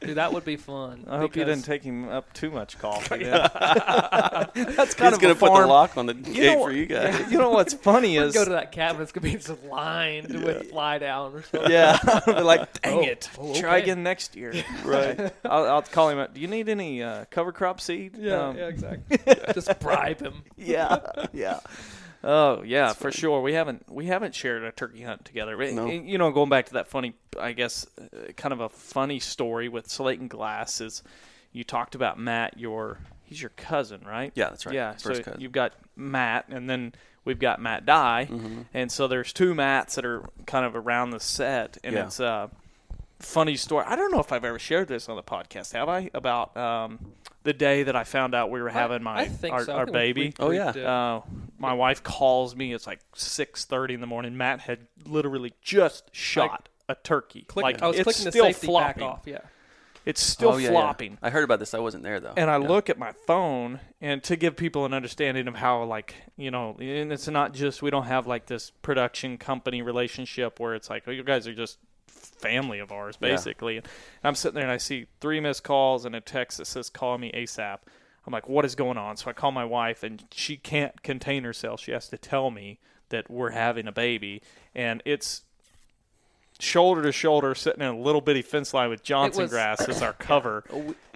dude. That would be fun. I hope you didn't take him up too much coffee. That's kind he's of gonna a put the farm. lock on the You gate know, for you guys. you know what's funny is go to that cabin. It's gonna be just lined with fly down or something. yeah, like dang Oh, it, oh, try again next year. right. I'll, I'll call him up. Do you need any uh, cover crop seed? Yeah, um, yeah, exactly. just bribe him. yeah, yeah. Oh yeah, for sure. We haven't we haven't shared a turkey hunt together. But, No. You know, going back to that funny, I guess, uh, kind of a funny story with Slate and Glass is you talked about Matt. Your he's your cousin, right? Yeah, that's right. Yeah. First so cousin. Mm-hmm. you've got Matt, and then we've got Matt Dye, and so there's two Matts that are kind of around the set, and Yeah. it's a funny story. I don't know if I've ever shared this on the podcast. Have I? About um, the day that I found out we were having my I think our, so. I our think baby. we Oh, yeah. Uh, my wife calls me. It's like six thirty in the morning. Matt had literally just shot a turkey. Click- like I was it's clicking still safety flopping. back off. Yeah. It's still oh, yeah, yeah. flopping. I heard about this. I wasn't there though. And I Yeah. look at my phone, and to give people an understanding of how, like, you know, and it's not just we don't have like this production company relationship where it's like, oh, you guys are just family of ours, Yeah. basically. And I'm sitting there and I see three missed calls and a text that says, "Call me ASAP." I'm like, "What is going on?" So I call my wife, and she can't contain herself. She has to tell me that we're having a baby, and it's shoulder to shoulder, sitting in a little bitty fence line with Johnson was- grass as our cover.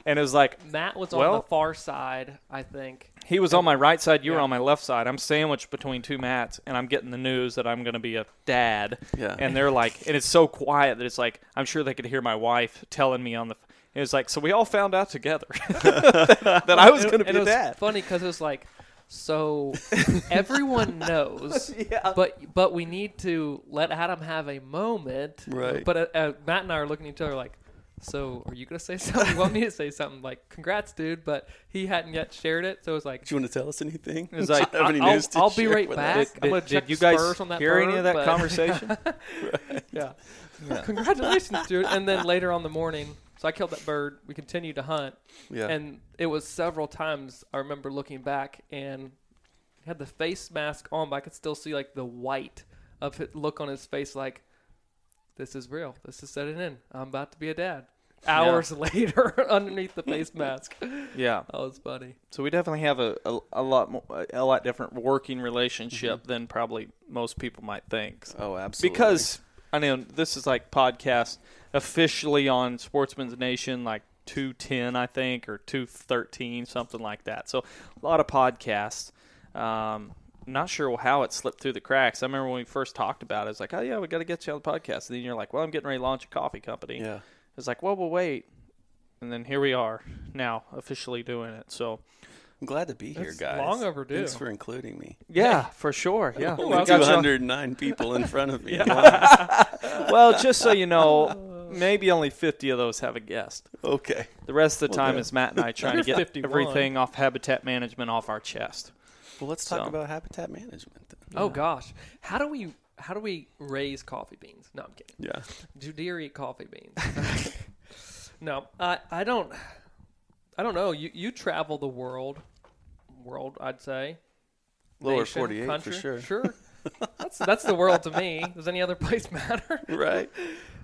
And it was like Matt was on the far side, I think. He was on my right side, you were on my left side. I'm sandwiched between two mats, and I'm getting the news that I'm going to be a dad. Yeah. And they're like, and it's so quiet that it's like I'm sure they could hear my wife telling me on the. It was like, so we all found out together that I was going to and be it a was dad. Funny because it was like, so everyone knows, but but we need to let Adam have a moment. Right. But uh, uh, Matt and I are looking at each other like, so are you gonna say something? You want me to say something? Like, congrats, dude. But he hadn't yet shared it, so it was like, Do you want to tell us anything? It was like, have any I'll, news to I'll be right with back. us? Did, I'm gonna did check you guys spurs on that hear any of that but- conversation? yeah. Congratulations, dude. And then later on the morning, so I killed that bird. We continued to hunt, Yeah. and it was several times. I remember looking back and had the face mask on, but I could still see like the white of it look on his face, like this is real. This is setting in. I'm about to be a dad. Hours later, underneath the face mask, Yeah, that was funny. So we definitely have a, a, a lot more, a lot different working relationship Mm-hmm. than probably most people might think. oh, absolutely. because I know this is like podcast officially on Sportsmen's Nation, like two ten, I think, or two thirteen, something like that. So a lot of podcasts. Um, not sure how it slipped through the cracks. I remember when we first talked about it, it's like, oh yeah, we got to get you on the podcast. And then you're like, well, I'm getting ready to launch a coffee company. yeah. It's like, well, we'll wait. And then here we are now officially doing it. So I'm glad to be here, It's guys. long overdue. Thanks for including me. Yeah, for sure. Yeah. We Only got you on- 209 people in front of me. Well, just so you know, maybe only 50 of those have a guest. Okay. The rest of the time Okay. is Matt and I trying to get 51. everything off habitat management off our chest. Well, let's talk So- about habitat management. Then. Oh gosh, how do we how do we raise coffee beans? No, I'm kidding. Yeah. Do deer eat coffee beans? no, I I don't. I don't know. You you travel the world, world I'd say. Lower Nation, 48 country, for sure. Sure. that's that's the world to me. Does any other place matter? Right.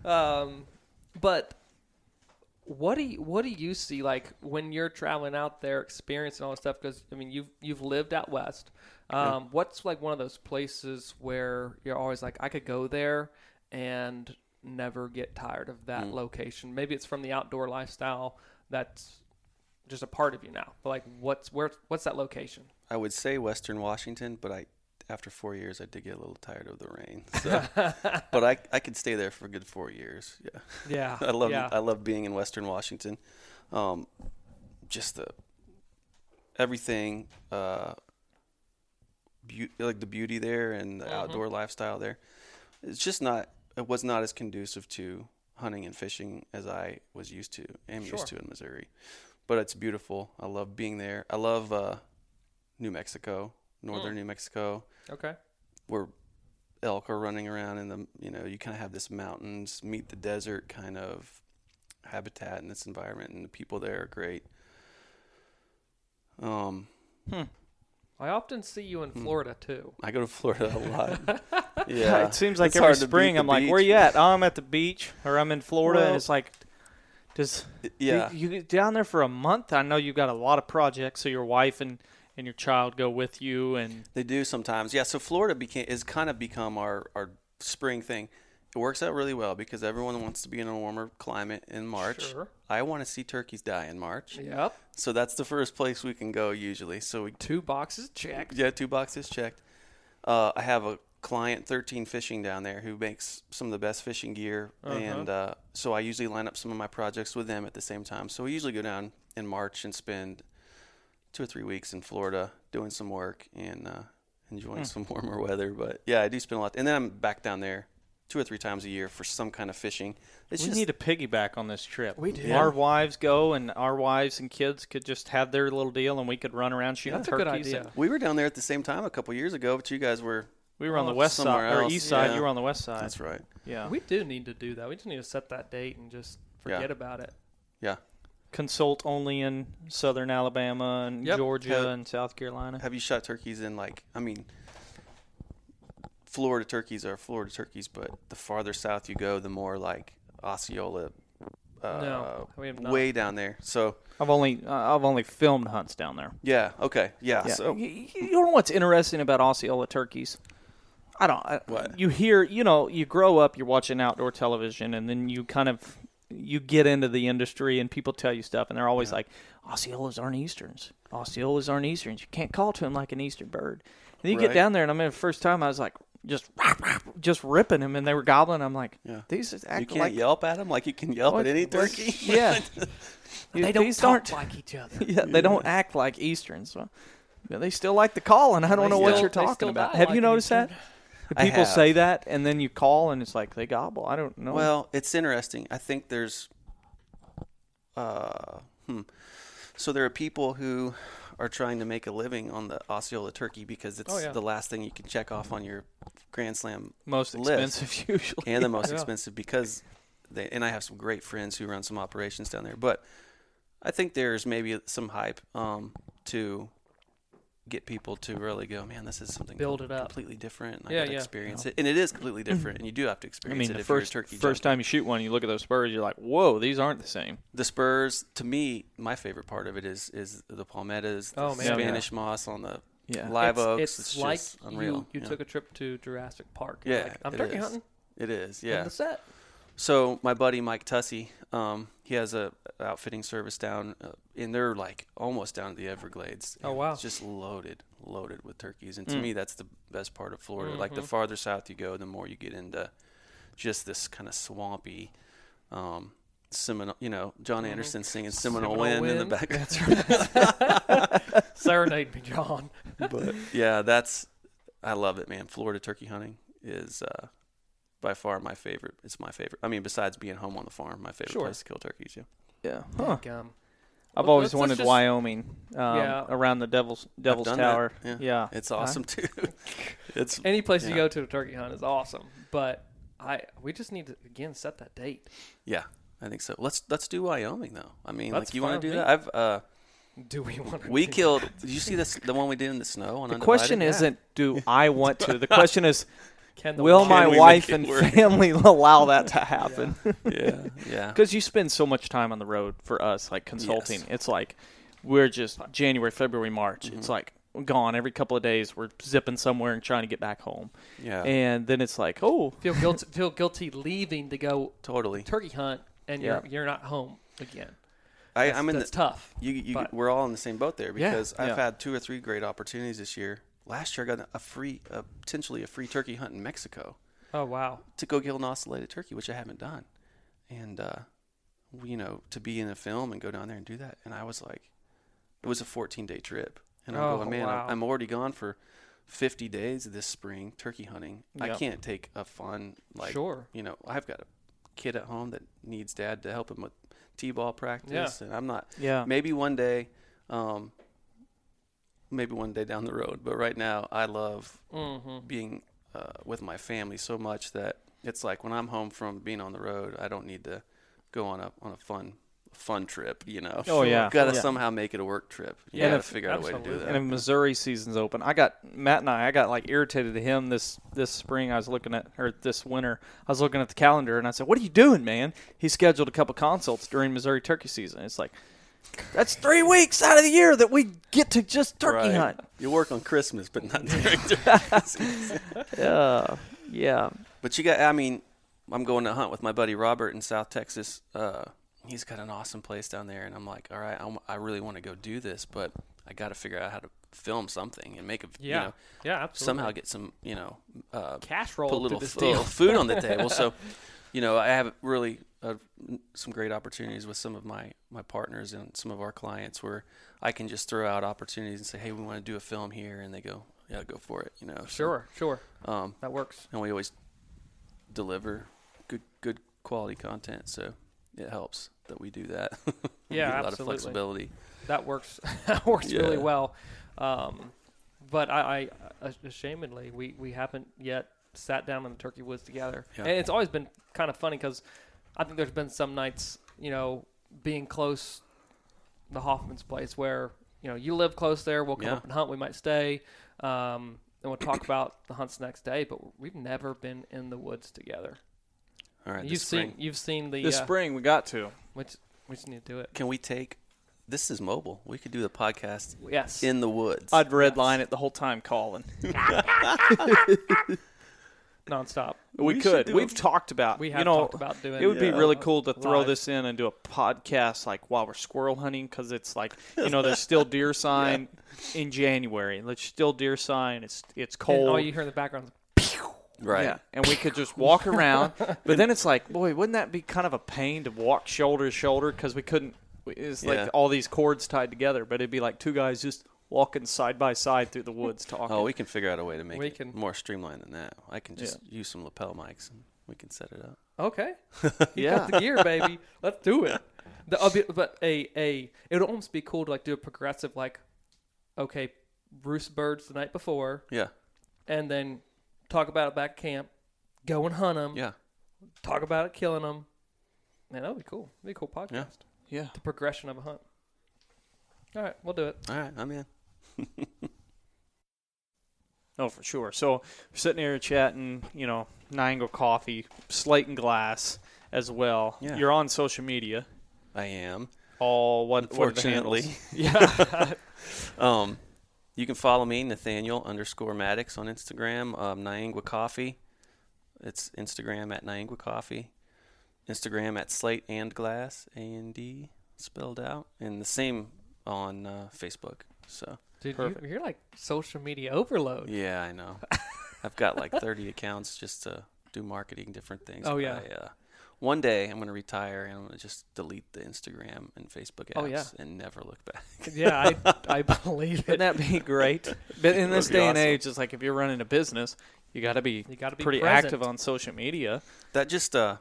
Um, but what do you, what do you see like when you're traveling out there, experiencing all this stuff? Because I mean, you've you've lived out west. Um, What's like one of those places where you're always like, I could go there and never get tired of that location. Maybe it's from the outdoor lifestyle that's just a part of you now. But like, what's where what's that location? I would say Western Washington, but I after four years I did get a little tired of the rain. So, but I I could stay there for a good four years. Yeah. Yeah, I love Yeah. I love being in Western Washington. Um, just the everything, uh, beau- like the beauty there and the outdoor lifestyle there. It's just not. It was not as conducive to hunting and fishing as I was used to. Am Sure. used to in Missouri, but it's beautiful. I love being there. I love uh, New Mexico, northern hmm. New Mexico okay. where elk are running around in the you know you kind of have this mountains meet the desert kind of habitat in this environment and the people there are great um hmm. I often see you in hmm. Florida too. i go to florida a lot yeah it seems like It's every hard spring I'm like, beach. where you at? Oh, I'm at the beach or I'm in Florida. and it's like, does yeah you, you down there for a month? I know you've got a lot of projects, so your wife and, and your child go with you. And they do sometimes yeah so florida became is kind of become our our spring thing it works out really well because everyone wants to be in a warmer climate in march Sure. i want to see turkeys die in march Yep. so that's the first place we can go usually so we Two boxes checked. Yeah, two boxes checked. Uh, I have a client, 13 Fishing, down there who makes some of the best fishing gear, and uh, so I usually line up some of my projects with them at the same time. So we usually go down in March and spend two or three weeks in Florida doing some work and uh, enjoying some warmer weather. But yeah, I do spend a lot, and then I'm back down there two or three times a year for some kind of fishing. It's we just need to piggyback on this trip. We do. Our wives go, and our wives and kids could just have their little deal, and we could run around shooting That's a good idea. and- we were down there at the same time a couple years ago, but you guys were. We were on the west side somewhere or east side. yeah. You were on the west side. That's right. Yeah. We do need to do that. We just need to set that date and just Yeah. forget about it. Yeah. Consult only in southern Alabama and Yep. Georgia Have- and South Carolina. Have you shot turkeys in like I mean Florida turkeys are Florida turkeys, but the farther south you go, the more like Osceola uh, No, we have not. way down there. So I've only uh, I've only filmed hunts down there. yeah, okay, yeah. Yeah. So you, you know what's interesting about Osceola turkeys? I don't. I, What? You hear, you know, you grow up, you're watching outdoor television, and then you kind of you get into the industry, and people tell you stuff, and they're always like, Osceolas aren't easterns. Osceolas aren't easterns. You can't call to them like an eastern bird. And then you Right. get down there, and I mean, the first time I was like, just just ripping them, and they were gobbling. I'm like, Yeah. these just act you can't like yelp at them like you can yelp what- at any turkey. Yeah, They don't these talk aren't like each other. yeah, they don't act like Easterns. Well, yeah, they still like the call, and I don't They know what you're talking about. Have like you noticed that? Eastern. Do I People say that, and then you call, and it's like they gobble. I don't know. Well, it's interesting. I think there's, uh, hmm. So there are people who are trying to make a living on the Osceola turkey because it's Oh, yeah. the last thing you can check off on your Grand Slam most list. expensive usually. and the most Yeah. expensive because they and I have some great friends who run some operations down there. But I think there's maybe some hype um, to get people to really go, man, this is something Build com- it up. completely different. and Yeah, I got to yeah. experience it, and it is completely mm-hmm. different, and you do have to I experience mean, it the if you're a first turkey first time you shoot one, you look at those spurs, you're like, whoa, these aren't the same. The spurs, to me, my favorite part of it is is the palmettos, the Oh, man. Spanish moss on the Yeah. live it's, oaks. It's, It's, like just unreal. you, you yeah. took a trip to Jurassic Park. Yeah, like, I'm it turkey is. hunting It is, yeah. the set. So my buddy Mike Tussey, um, he has a outfitting service down, uh, and they're like almost down to the Everglades. Oh, wow. It's just loaded, loaded with turkeys, and Mm. to me that's the best part of Florida. Like the Mhm. farther south you go, the more you get into just this kind of swampy, um, Seminole, you know, John Anderson singing Seminole Seminole, Wind, in the Wind. background. Serenade me, John. but yeah, that's I love it, man. Florida turkey hunting is uh, by far my favorite. It's my favorite. I mean, besides being home on the farm, my favorite Sure. place to kill turkeys. Yeah. Yeah. Huh. Think, um, I've Well, always let's- let's wanted just- Wyoming. Um, Yeah. Around the Devil's Devil's done that, Tower. yeah. Yeah. It's Huh? awesome too. it's any place you Yeah. go to a turkey hunt is awesome, but I we just need to again set that date. yeah, I think so. Let's let's do Wyoming though. I mean, That's like you fine want to with do me. that? I've uh, Do we want to? we killed. Did you see this? The one we did in the snow on The Undivided? question isn't do I want to. The question is Can the will wild- my Can we wife and work? family allow that to happen? Yeah, yeah. Because you spend so much time on the road for us, like consulting. Yes. It's like we're just January, February, March. Mm-hmm. It's like gone every couple of days. We're zipping somewhere and trying to get back home. Yeah, And then it's like, oh, feel guilty feel guilty leaving to go totally. turkey hunt and Yeah. you're you're not home again. I, That's, I'm in that's the. tough. You, you, we're all in the same boat there Yeah, because I've yeah. had two or three great opportunities this year. Last year, I got a free, uh, potentially a free turkey hunt in Mexico Oh wow. to go kill an ocellated turkey, which I haven't done, and uh, you know, to be in a film and go down there and do that, and I was like, it was a 14 day trip, and I'm Oh, going, man, wow. I'm, already gone for 50 days this spring turkey hunting. I can't take a fun like, Sure. you know, I've got a kid at home that needs dad to help him with t-ball practice, and I'm not yeah. maybe one day um maybe one day down the road but right now i love Mm-hmm. being uh, with my family so much that it's like when i'm home from being on the road i don't need to go on a on a fun fun trip you know Oh, yeah. gotta Yeah. somehow make it a work trip you And gotta figure out a way to do that And if Missouri season's open, I got Matt and I. I got like irritated at him this this spring. I was looking at or this winter. I was looking at the calendar and I said, "What are you doing, man?" He scheduled a couple consults during Missouri turkey season. It's like that's three weeks out of the year that we get to just turkey Right. hunt. you work on christmas but not during turkey season. Yeah, yeah. But you got, I mean, I'm going to hunt with my buddy Robert in South Texas. Uh, he's got an awesome place down there, and I'm like, all right, I'm, I really want to go do this, but I got to figure out how to film something and make a, Yeah. you know, yeah. Absolutely. somehow get some, you know, uh, cash roll put a little, f- deal. little food on the table. So, you know, I have really uh, some great opportunities with some of my my partners and some of our clients where I can just throw out opportunities and say, hey, we want to do a film here, and they go, yeah, go for it. You know, So, Sure, sure. um, That works. and we always deliver good good quality content so it helps that we do that We Yeah, a lot of flexibility That works. that works really well. Um, but I, I, ashamedly, we, we haven't yet sat down in the turkey woods together. Yeah. And it's always been kind of funny because I think there's been some nights, you know, being close, the Hoffman's place, where you know you live close there. We'll come Yeah. up and hunt. We might stay, um, and we'll talk about the hunts next day. But we've never been in the woods together. all right you've this spring, seen you've seen the This uh, spring we got to. which we just need to do it. can we take this is mobile we could do the podcast Yes. in the woods I'd redline it the whole time calling. nonstop. We, We could. We've a- talked about. We have you know, talked about doing. It would be really cool to throw Live. this in and do a podcast like while we're squirrel hunting because it's like you know there's still deer sign in January. There's still deer sign. It's it's And cold. all you hear in the background is right Yeah, and we could just walk around. but then it's like, boy, wouldn't that be kind of a pain to walk shoulder to shoulder because we couldn't. It's like Yeah. all these cords tied together, but it'd be like two guys just walking side by side through the woods talking. oh we can figure out a way to make We it can- more streamlined than that i can just use some lapel mics and we can set it up okay. You Yeah. got the gear, baby. Let's do it. The, uh, be- but a a it would almost be cool to like do a progressive like, okay, roost birds the night before, yeah and then talk about it back camp, go and hunt them, yeah talk about it killing them. Man, that would be cool. That'd be a cool podcast. yeah. The progression of a hunt. All right, we'll do it. all right i'm in Oh, for sure. So we're sitting here chatting, you know, Niangua Coffee, Slate and Glass as well. Yeah. You're on social media. i am All what? what are the Unfortunately. yeah. Um, you can follow me, Nathaniel underscore Maddox on Instagram. Um, Niangua Coffee. It's Instagram at Niangua Coffee. Instagram at Slate and Glass, A and D spelled out, and the same on uh, Facebook. So Dude, you, Perfect. you're like social media overload. yeah, I know. I've got like 30 accounts just to do marketing, different things. Oh, yeah. I, uh, one day I'm going to retire and I'm going to just delete the Instagram and Facebook apps Oh, yeah. and never look back. Yeah, I, I believe it. Wouldn't that be great? But in this That'd be day and age, it's like if you're running a business, you got to be You got to be pretty present. active on social media. that just uh,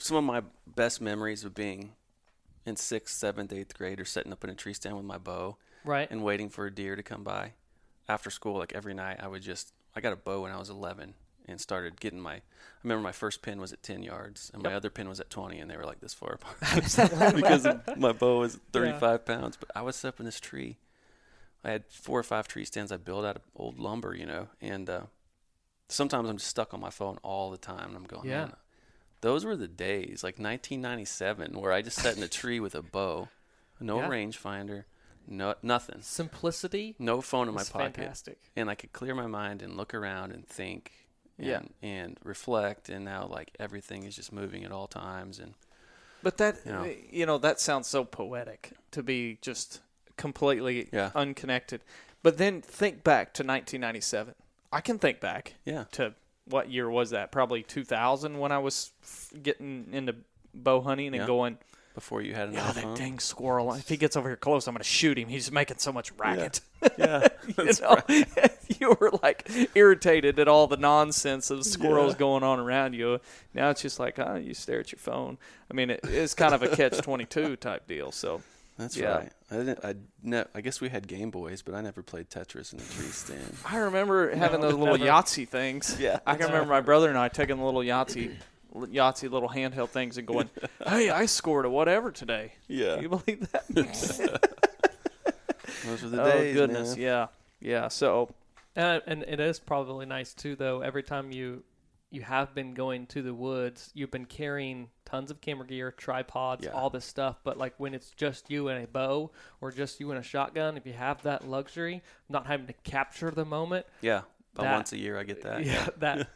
some of my best memories of being in sixth, seventh, eighth grade or setting up in a tree stand with my bow Right. and waiting for a deer to come by after school. Like every night, I would just I got a bow when I was 11 and started getting my. I remember my first pin was at 10 yards and my other pin was at 20, and they were like this far apart because my bow was 35 pounds. But I was up in this tree. I had four or five tree stands I built out of old lumber, you know, and uh, sometimes I'm just stuck on my phone all the time, and I'm going, Yeah. man, those were the days, like 1997, where I just sat in a tree with a bow, no Yeah. rangefinder, no nothing, Simplicity no phone in my pocket, fantastic. and I could clear my mind and look around and think, and, Yeah. and reflect. And now, like everything is just moving at all times, and But that You know. you know that sounds so poetic to be just completely Yeah. unconnected. But then think back to 1997. I can think back yeah, to what year was that? Probably 2000 when I was f- getting into bow hunting and Yeah. going, before you had "Yeah, another that dang squirrel! If he gets over here close, I'm going to shoot him. He's making so much racket." yeah, you know, you were like irritated at all the nonsense of squirrels going on around you. Now it's just like, oh, you stare at your phone. I mean, it is kind of a catch twenty two type deal. So that's Yeah. right. I didn't. I ne- I guess we had Game Boys, but I never played Tetris in the tree stand. I remember having those little never. Yahtzee things. Yeah. I can remember my brother and I taking the little Yahtzee. Yahtzee little handheld things and going, hey, I scored a whatever today. Yeah, Can you believe that? those were the oh days. Oh goodness, man. yeah, yeah. So And, and it is probably nice too, though. Every time you you have been going to the woods, you've been carrying tons of camera gear, tripods, Yeah. all this stuff. But like when it's just you and a bow, or just you and a shotgun, if you have that luxury, not having to capture the moment, Yeah, about That- once a year I get that. yeah, that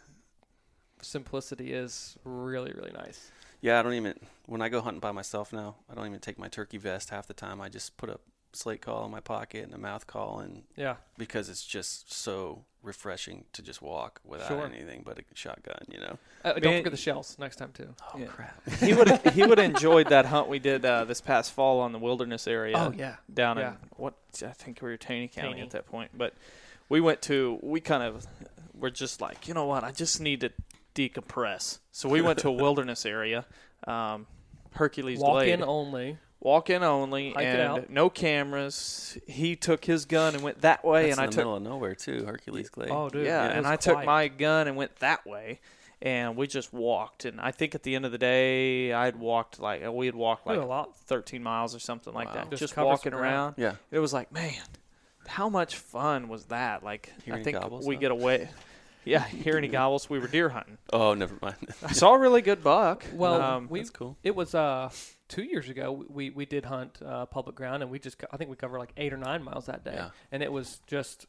simplicity is really really nice. Yeah, I don't even when I go hunting by myself now. I don't even take my turkey vest half the time. I just put a slate call in my pocket and a mouth call, and Yeah, because it's just so refreshing to just walk without Sure. anything but a shotgun. You know. uh, don't Man- forget the shells next time too. Oh Yeah. crap! he would he would have enjoyed that hunt we did uh, this past fall on the wilderness area. Oh yeah, down Yeah. in what I think we were Taney County Taney. at that point. But we went to we kind of were just like, you know what, I just need to decompress. So we went to a wilderness area, um, Hercules walk Glade, in only. walk in only, Hike it and out. no cameras. He took his gun and went that way, That's and I the took middle of nowhere too. Hercules Glade. Oh, dude. yeah, it and was I took quiet. my gun and went that way. And we just walked, and I think at the end of the day, I'd walked like we had walked Did like a lot. 13 miles or something like Wow. that, Just just, cover some walking ground. around Yeah. it was like, man, how much fun was that? Like, Hearing I think gobbles, we huh? get away. Yeah, hearing gobbles. We were deer hunting. Oh, never mind. I saw a really good buck. Well, um, we That's cool. It was uh two years ago. We we did hunt uh, public ground, and we just I think we covered like eight or nine miles that day, Yeah. and it was just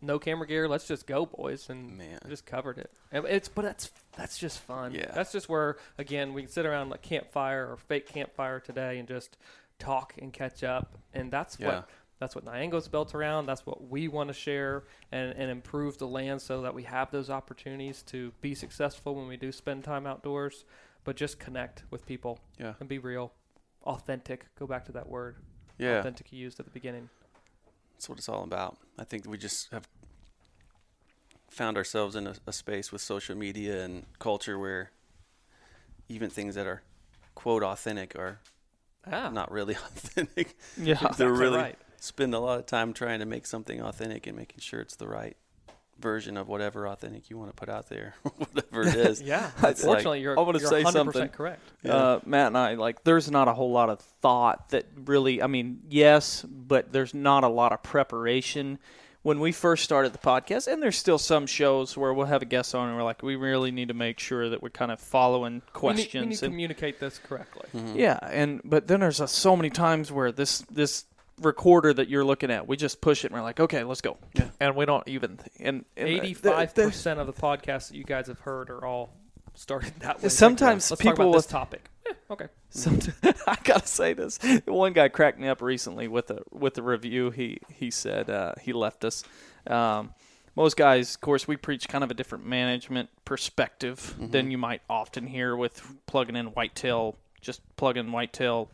no camera gear. Let's just go, boys, and Man. just covered it. And it's but that's that's just fun. Yeah. that's just where again we can sit around like campfire or fake campfire today and just talk and catch up, and that's Yeah. what. That's what Niangua's built around. That's what we want to share and, and improve the land so that we have those opportunities to be successful when we do spend time outdoors, but just connect with people Yeah. and be real, authentic. Go back to that word, Yeah. authentic you used at the beginning. That's what it's all about. I think we just have found ourselves in a, a space with social media and culture where even things that are quote authentic are Ah, not really authentic. yeah, They're exactly really right. Spend a lot of time trying to make something authentic and making sure it's the right version of whatever authentic you want to put out there, whatever it is. Yeah, It's like- unfortunately, you're, I wanna you're say 100% something. correct. Uh, Matt and I like. There's not a whole lot of thought that really. I mean, yes, but there's not a lot of preparation. When we first started the podcast, and there's still some shows where we'll have a guest on, and we're like, we really need to make sure that we're kind of following We need, questions we need to and communicate this correctly. Yeah, and but then there's uh, so many times where this this recorder that you're looking at, we just push it and we're like, okay, let's go, Yeah. and we don't even and, and Eighty-five the- the- percent of the podcasts that you guys have heard are all started that way. Sometimes Let's people talk about this with- topic. Eh, okay. Some, I gotta say this. One guy cracked me up recently with a with a review. He he said uh, he left us. Um, most guys, of course, we preach kind of a different management perspective than you might often hear with plugging in whitetail, just plugging whitetail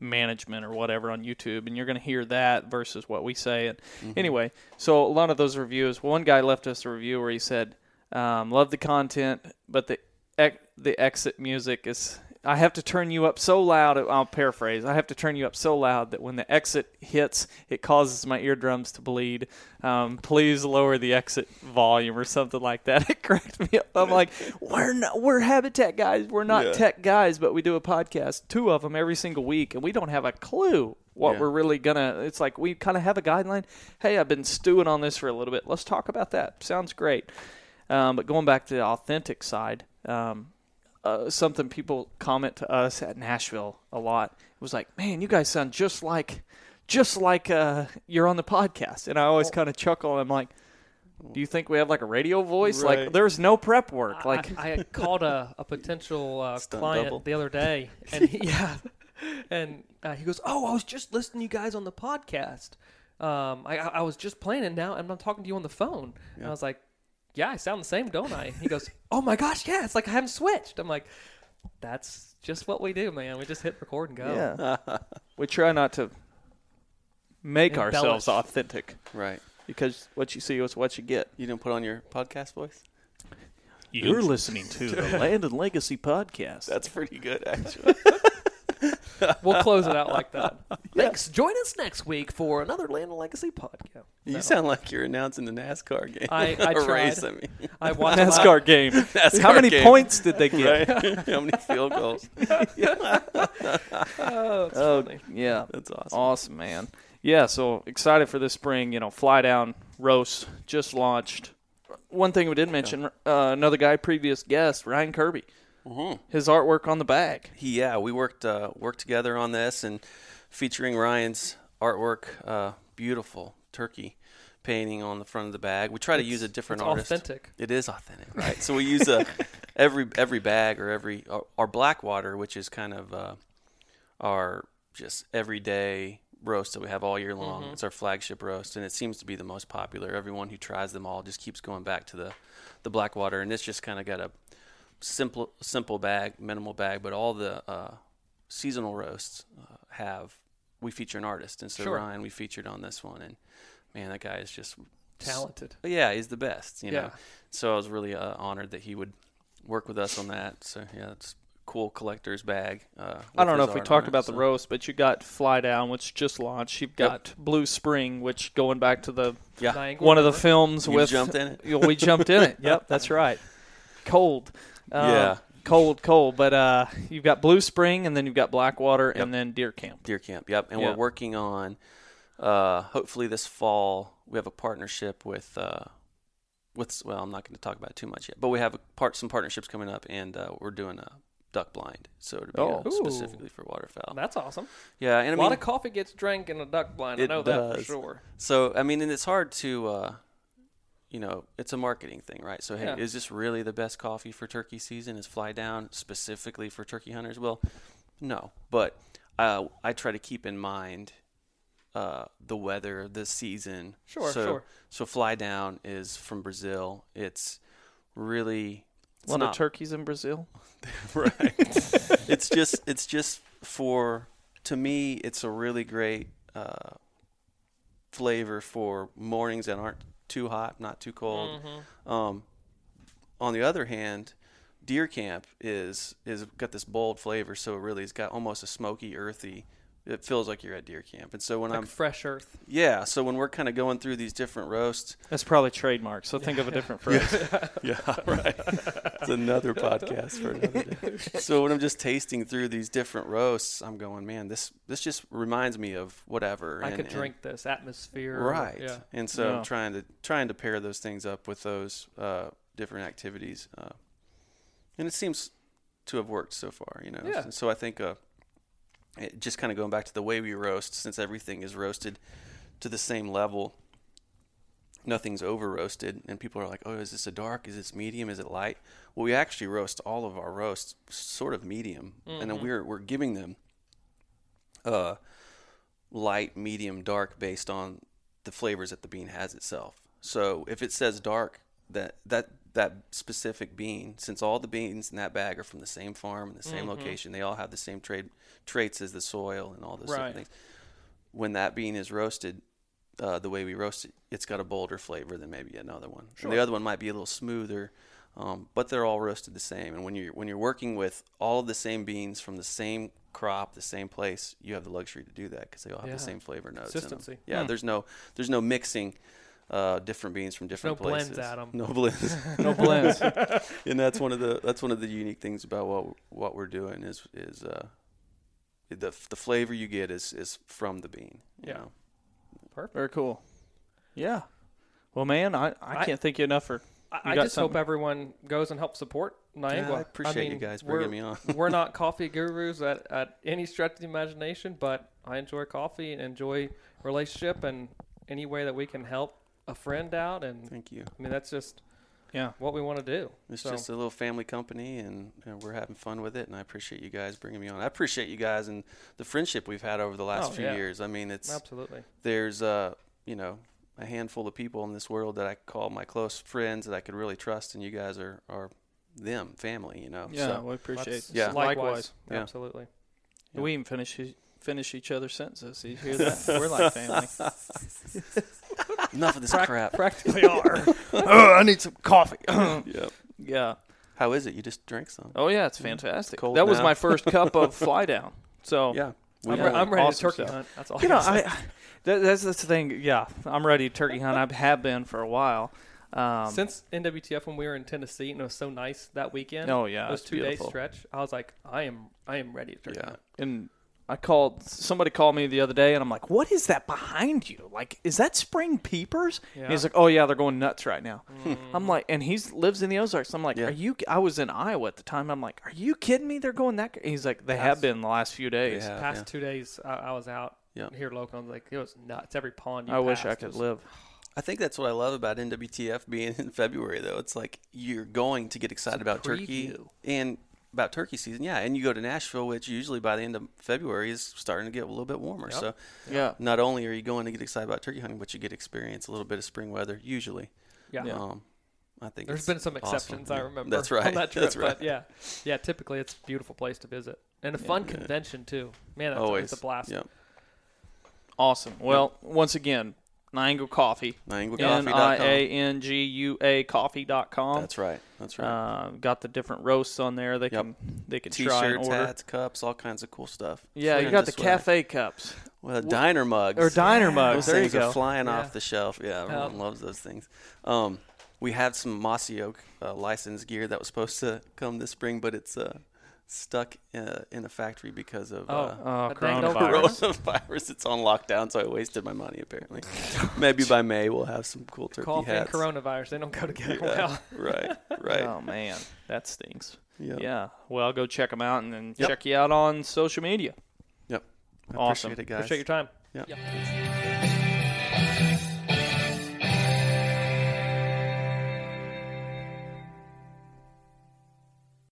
management or whatever on YouTube, and you're going to hear that versus what we say. And anyway, so a lot of those reviews. One guy left us a review where he said, um, "Love the content, but the ec- the exit music is." I have to turn you up so loud. I'll paraphrase. I have to turn you up so loud that when the exit hits, it causes my eardrums to bleed. Um, please lower the exit volume or something like that. It cracked me up. I'm like, we're not, we're habitat guys. We're not Yeah. tech guys, but we do a podcast, two of them every single week, and we don't have a clue what Yeah. we're really gonna. It's like we kind of have a guideline. Hey, I've been stewing on this for a little bit. Let's talk about that. Sounds great. Um, but going back to the authentic side, um, uh, something people comment to us at Nashville a lot. It was like, man, you guys sound just like, just like uh, you're on the podcast. And I always kind of chuckle. I'm like, do you think we have like a radio voice? Like, there's no prep work. Like, I, I called a, a potential uh, client double. the other day, and he, yeah, and uh, he goes, "Oh, I was just listening to you guys on the podcast. Um, I, I I was just playing it now, and I'm talking to you on the phone." And I was like, "Yeah, I sound the same, don't I?" He goes, "Oh my gosh, yeah, it's like I haven't switched." I'm like, "That's just what we do, man. We just hit record and go." yeah, we try not to make ourselves authentic Right. because what you see is what you get. You didn't put on your podcast voice? You're listening to the Land and Legacy podcast. That's pretty good, actually. We'll close it out like that. Thanks. Join us next week for another Land of Legacy podcast. you sound like you're announcing the NASCAR game. I- I Or tried. race, I mean. I watched NASCAR game. NASCAR How many game. points did they get? Right? How many field goals? Oh, it's Oh, funny. yeah. That's awesome. Awesome, man. Yeah, so excited for this spring. You know, fly down roast just launched. One thing we did mention, uh, another guy, previous guest, Ryan Kirby. Mhm. His artwork on the bag. He, yeah, we worked uh, worked together on this and featuring Ryan's artwork, uh, beautiful turkey painting on the front of the bag. We try to use a different it's artist. authentic. It is authentic, right? so we use a every every bag or every our, our Blackwater, which is kind of uh, our just everyday roast that we have all year long. It's our flagship roast, and it seems to be the most popular. Everyone who tries them all just keeps going back to the the Blackwater, and it's just kind of got a simple simple bag, minimal bag, but all the uh, seasonal roasts uh, have we feature an artist, and so Sure. Ryan we featured on this one, and man, that guy is just Talented. but yeah, he's the best. You know. Yeah. So I was really uh, honored that he would work with us on that. So yeah, it's a cool collector's bag. Uh, I don't know if we talked on it, about the so- roast, but you got Fly Down, which just launched. You've got Blue Spring, which going back to the Yeah, one of the films You with jumped in it? Yeah, we jumped in it. Yep, that's right. Cold. Uh, Yeah. Cold, cold. But uh, you've got Blue Spring, and then you've got Blackwater, and then Deer Camp. Deer Camp. Yep, and Yeah. we're working on. Uh, hopefully this fall we have a partnership with. Uh, with well, I'm not going to talk about it too much yet, but we have a part some partnerships coming up, and uh, we're doing a duck blind, so to be Oh. uh, specifically for waterfowl. That's awesome. Yeah, and I a mean, lot of coffee gets drank in a duck blind. I It know that for sure. So I mean, and it's hard to, uh, you know, it's a marketing thing, right? So hey, Yeah. is this really the best coffee for turkey season? Is Fly Down specifically for turkey hunters? Well, no, but uh, I try to keep in mind uh, the weather, the season. Sure, so, sure. So Fly Down is from Brazil. It's really it's One not of turkeys in Brazil. right. it's just it's just for to me it's a really great uh, flavor for mornings that aren't too hot, not too cold. Um, on the other hand, Deer Camp is is got this bold flavor, so it really it's got almost a smoky, earthy. It feels like you're at Deer Camp, and so when Like I'm fresh earth. yeah, so when we're kind of going through these different roasts, That's probably trademark. So think of a different phrase. Yeah, right. it's another podcast for another day. So when I'm just tasting through these different roasts, I'm going, man, this this just reminds me of whatever. I and- could and- drink this atmosphere. right. Yeah. And so Yeah. I'm trying to trying to pair those things up with those uh, different activities, uh, and it seems to have worked so far. You know. Yeah. And so I think uh, it, just kind of going back to the way we roast, since everything is roasted to the same level nothing's over roasted and people are like oh is this a dark? Is this medium? Is it light? Well we actually roast all of our roasts sort of medium and then we're we're giving them uh light medium dark based on the flavors that the bean has itself. So if it says dark, that that that specific bean, since all the beans in that bag are from the same farm and the same location, they all have the same trade traits as the soil and all those Right. things. When that bean is roasted, uh, the way we roast it, it's got a bolder flavor than maybe another one. And the other one might be a little smoother, um, but they're all roasted the same. And when you're when you're working with all of the same beans from the same crop, the same place, you have the luxury to do that because they all have Yeah. the same flavor notes. Consistency. Yeah, there's no there's no mixing uh, different beans from different no blends, places. Adam. No blends. No blends. and that's one of the that's one of the unique things about what what we're doing is is uh, the the flavor you get is is from the bean. You Yeah. know? Very cool. Yeah. Well, man, I, I I- can't thank you enough for. I, You I got just something? hope everyone goes and helps support Niangua. I appreciate you mean, guys we're- bringing me on. we're not coffee gurus at, at any stretch of the imagination, but I enjoy coffee and enjoy relationship and any way that we can help a friend out. And Thank you. I mean, that's just Yeah. what we want to do. It's So- just a little family company, and, and we're having fun with it. And I appreciate you guys bringing me on. I appreciate you guys and the friendship we've had over the last Oh, few yeah. years. I mean, it's Absolutely. there's uh you know a handful of people in this world that I call my close friends that I could really trust, and you guys are are them, family. You know. Yeah, So, we appreciate. That's- Yeah. Likewise. Likewise. Yeah. Absolutely. Yeah. We even finish finish each other's sentences. You hear that? We're like family. enough of this Prac- crap. Practically are. oh, I need some coffee. Yep. yeah. How is it? You just drank some? Oh yeah, it's fantastic. Cold that was my first cup of fly down. So Yeah. I'm, We re- I'm ready Awesome to turkey stuff. hunt. That's all you I know, can say. I, that, that's that's the thing. Yeah, I'm ready to turkey hunt. I have been for a while. Um, Since NWTF when we were in Tennessee and it was so nice that weekend. oh yeah, those it's two beautiful. days stretch. I was like, I am, I am ready to turkey Yeah. hunt. and I called somebody called me the other day, and I'm like, "What is that behind you? Like, is that spring peepers?" And Yeah. He's like, "Oh yeah, they're going nuts right now." Mm. I'm like, and he's lives in the Ozarks. I'm like, Yeah. "Are you?" I was in Iowa at the time. I'm like, "Are you kidding me? They're going that?" He's like, "They have been the last few days." Yeah, Past yeah. two days, I, I was out Yeah. here local. I was like, it was nuts. Every pond you I wish I could was- live. I think that's what I love about NWTF being in February, though. It's like you're going to get excited about turkey and about turkey season, yeah. And you go to Nashville, which usually by the end of February is starting to get a little bit warmer. Yep. So Yeah. not only are you going to get excited about turkey hunting, but you get experience a little bit of spring weather. Usually, Yeah. um, I think There's it's been some awesome. exceptions, I remember. That's right. On that trip, That's right. But yeah, yeah. Typically, it's a beautiful place to visit and a fun convention too. Man, that's Always always a blast. Yep. Awesome. Well, once again, Niangua Coffee. N I NianguaCoffee.com. A N G U A coffee.com. That's right. That's right. Uh, got the different roasts on there. They Yep. can they can try and T-shirts, order. hats, cups, all kinds of cool stuff. Yeah, you got the cafe cups Well, diner mugs or diner mugs. Those There you things are flying Yeah. off the shelf. Yeah, everyone loves those things. Um, we had some Mossy Oak uh, licensed gear that was supposed to come this spring, but it's uh, stuck uh, in a factory because of Oh, uh, Oh, A coronavirus. coronavirus. It's on lockdown, so I wasted my money. Apparently, maybe by May we'll have some cool turkey Coffee and hats. coronavirus, they don't go together Yeah, well. right, right. Oh man, that stinks. Yep. Yeah. Well, go check them out and then Yep. check you out on social media. Yep. I Awesome. Appreciate it, guys. Appreciate your time. Yep. Yep.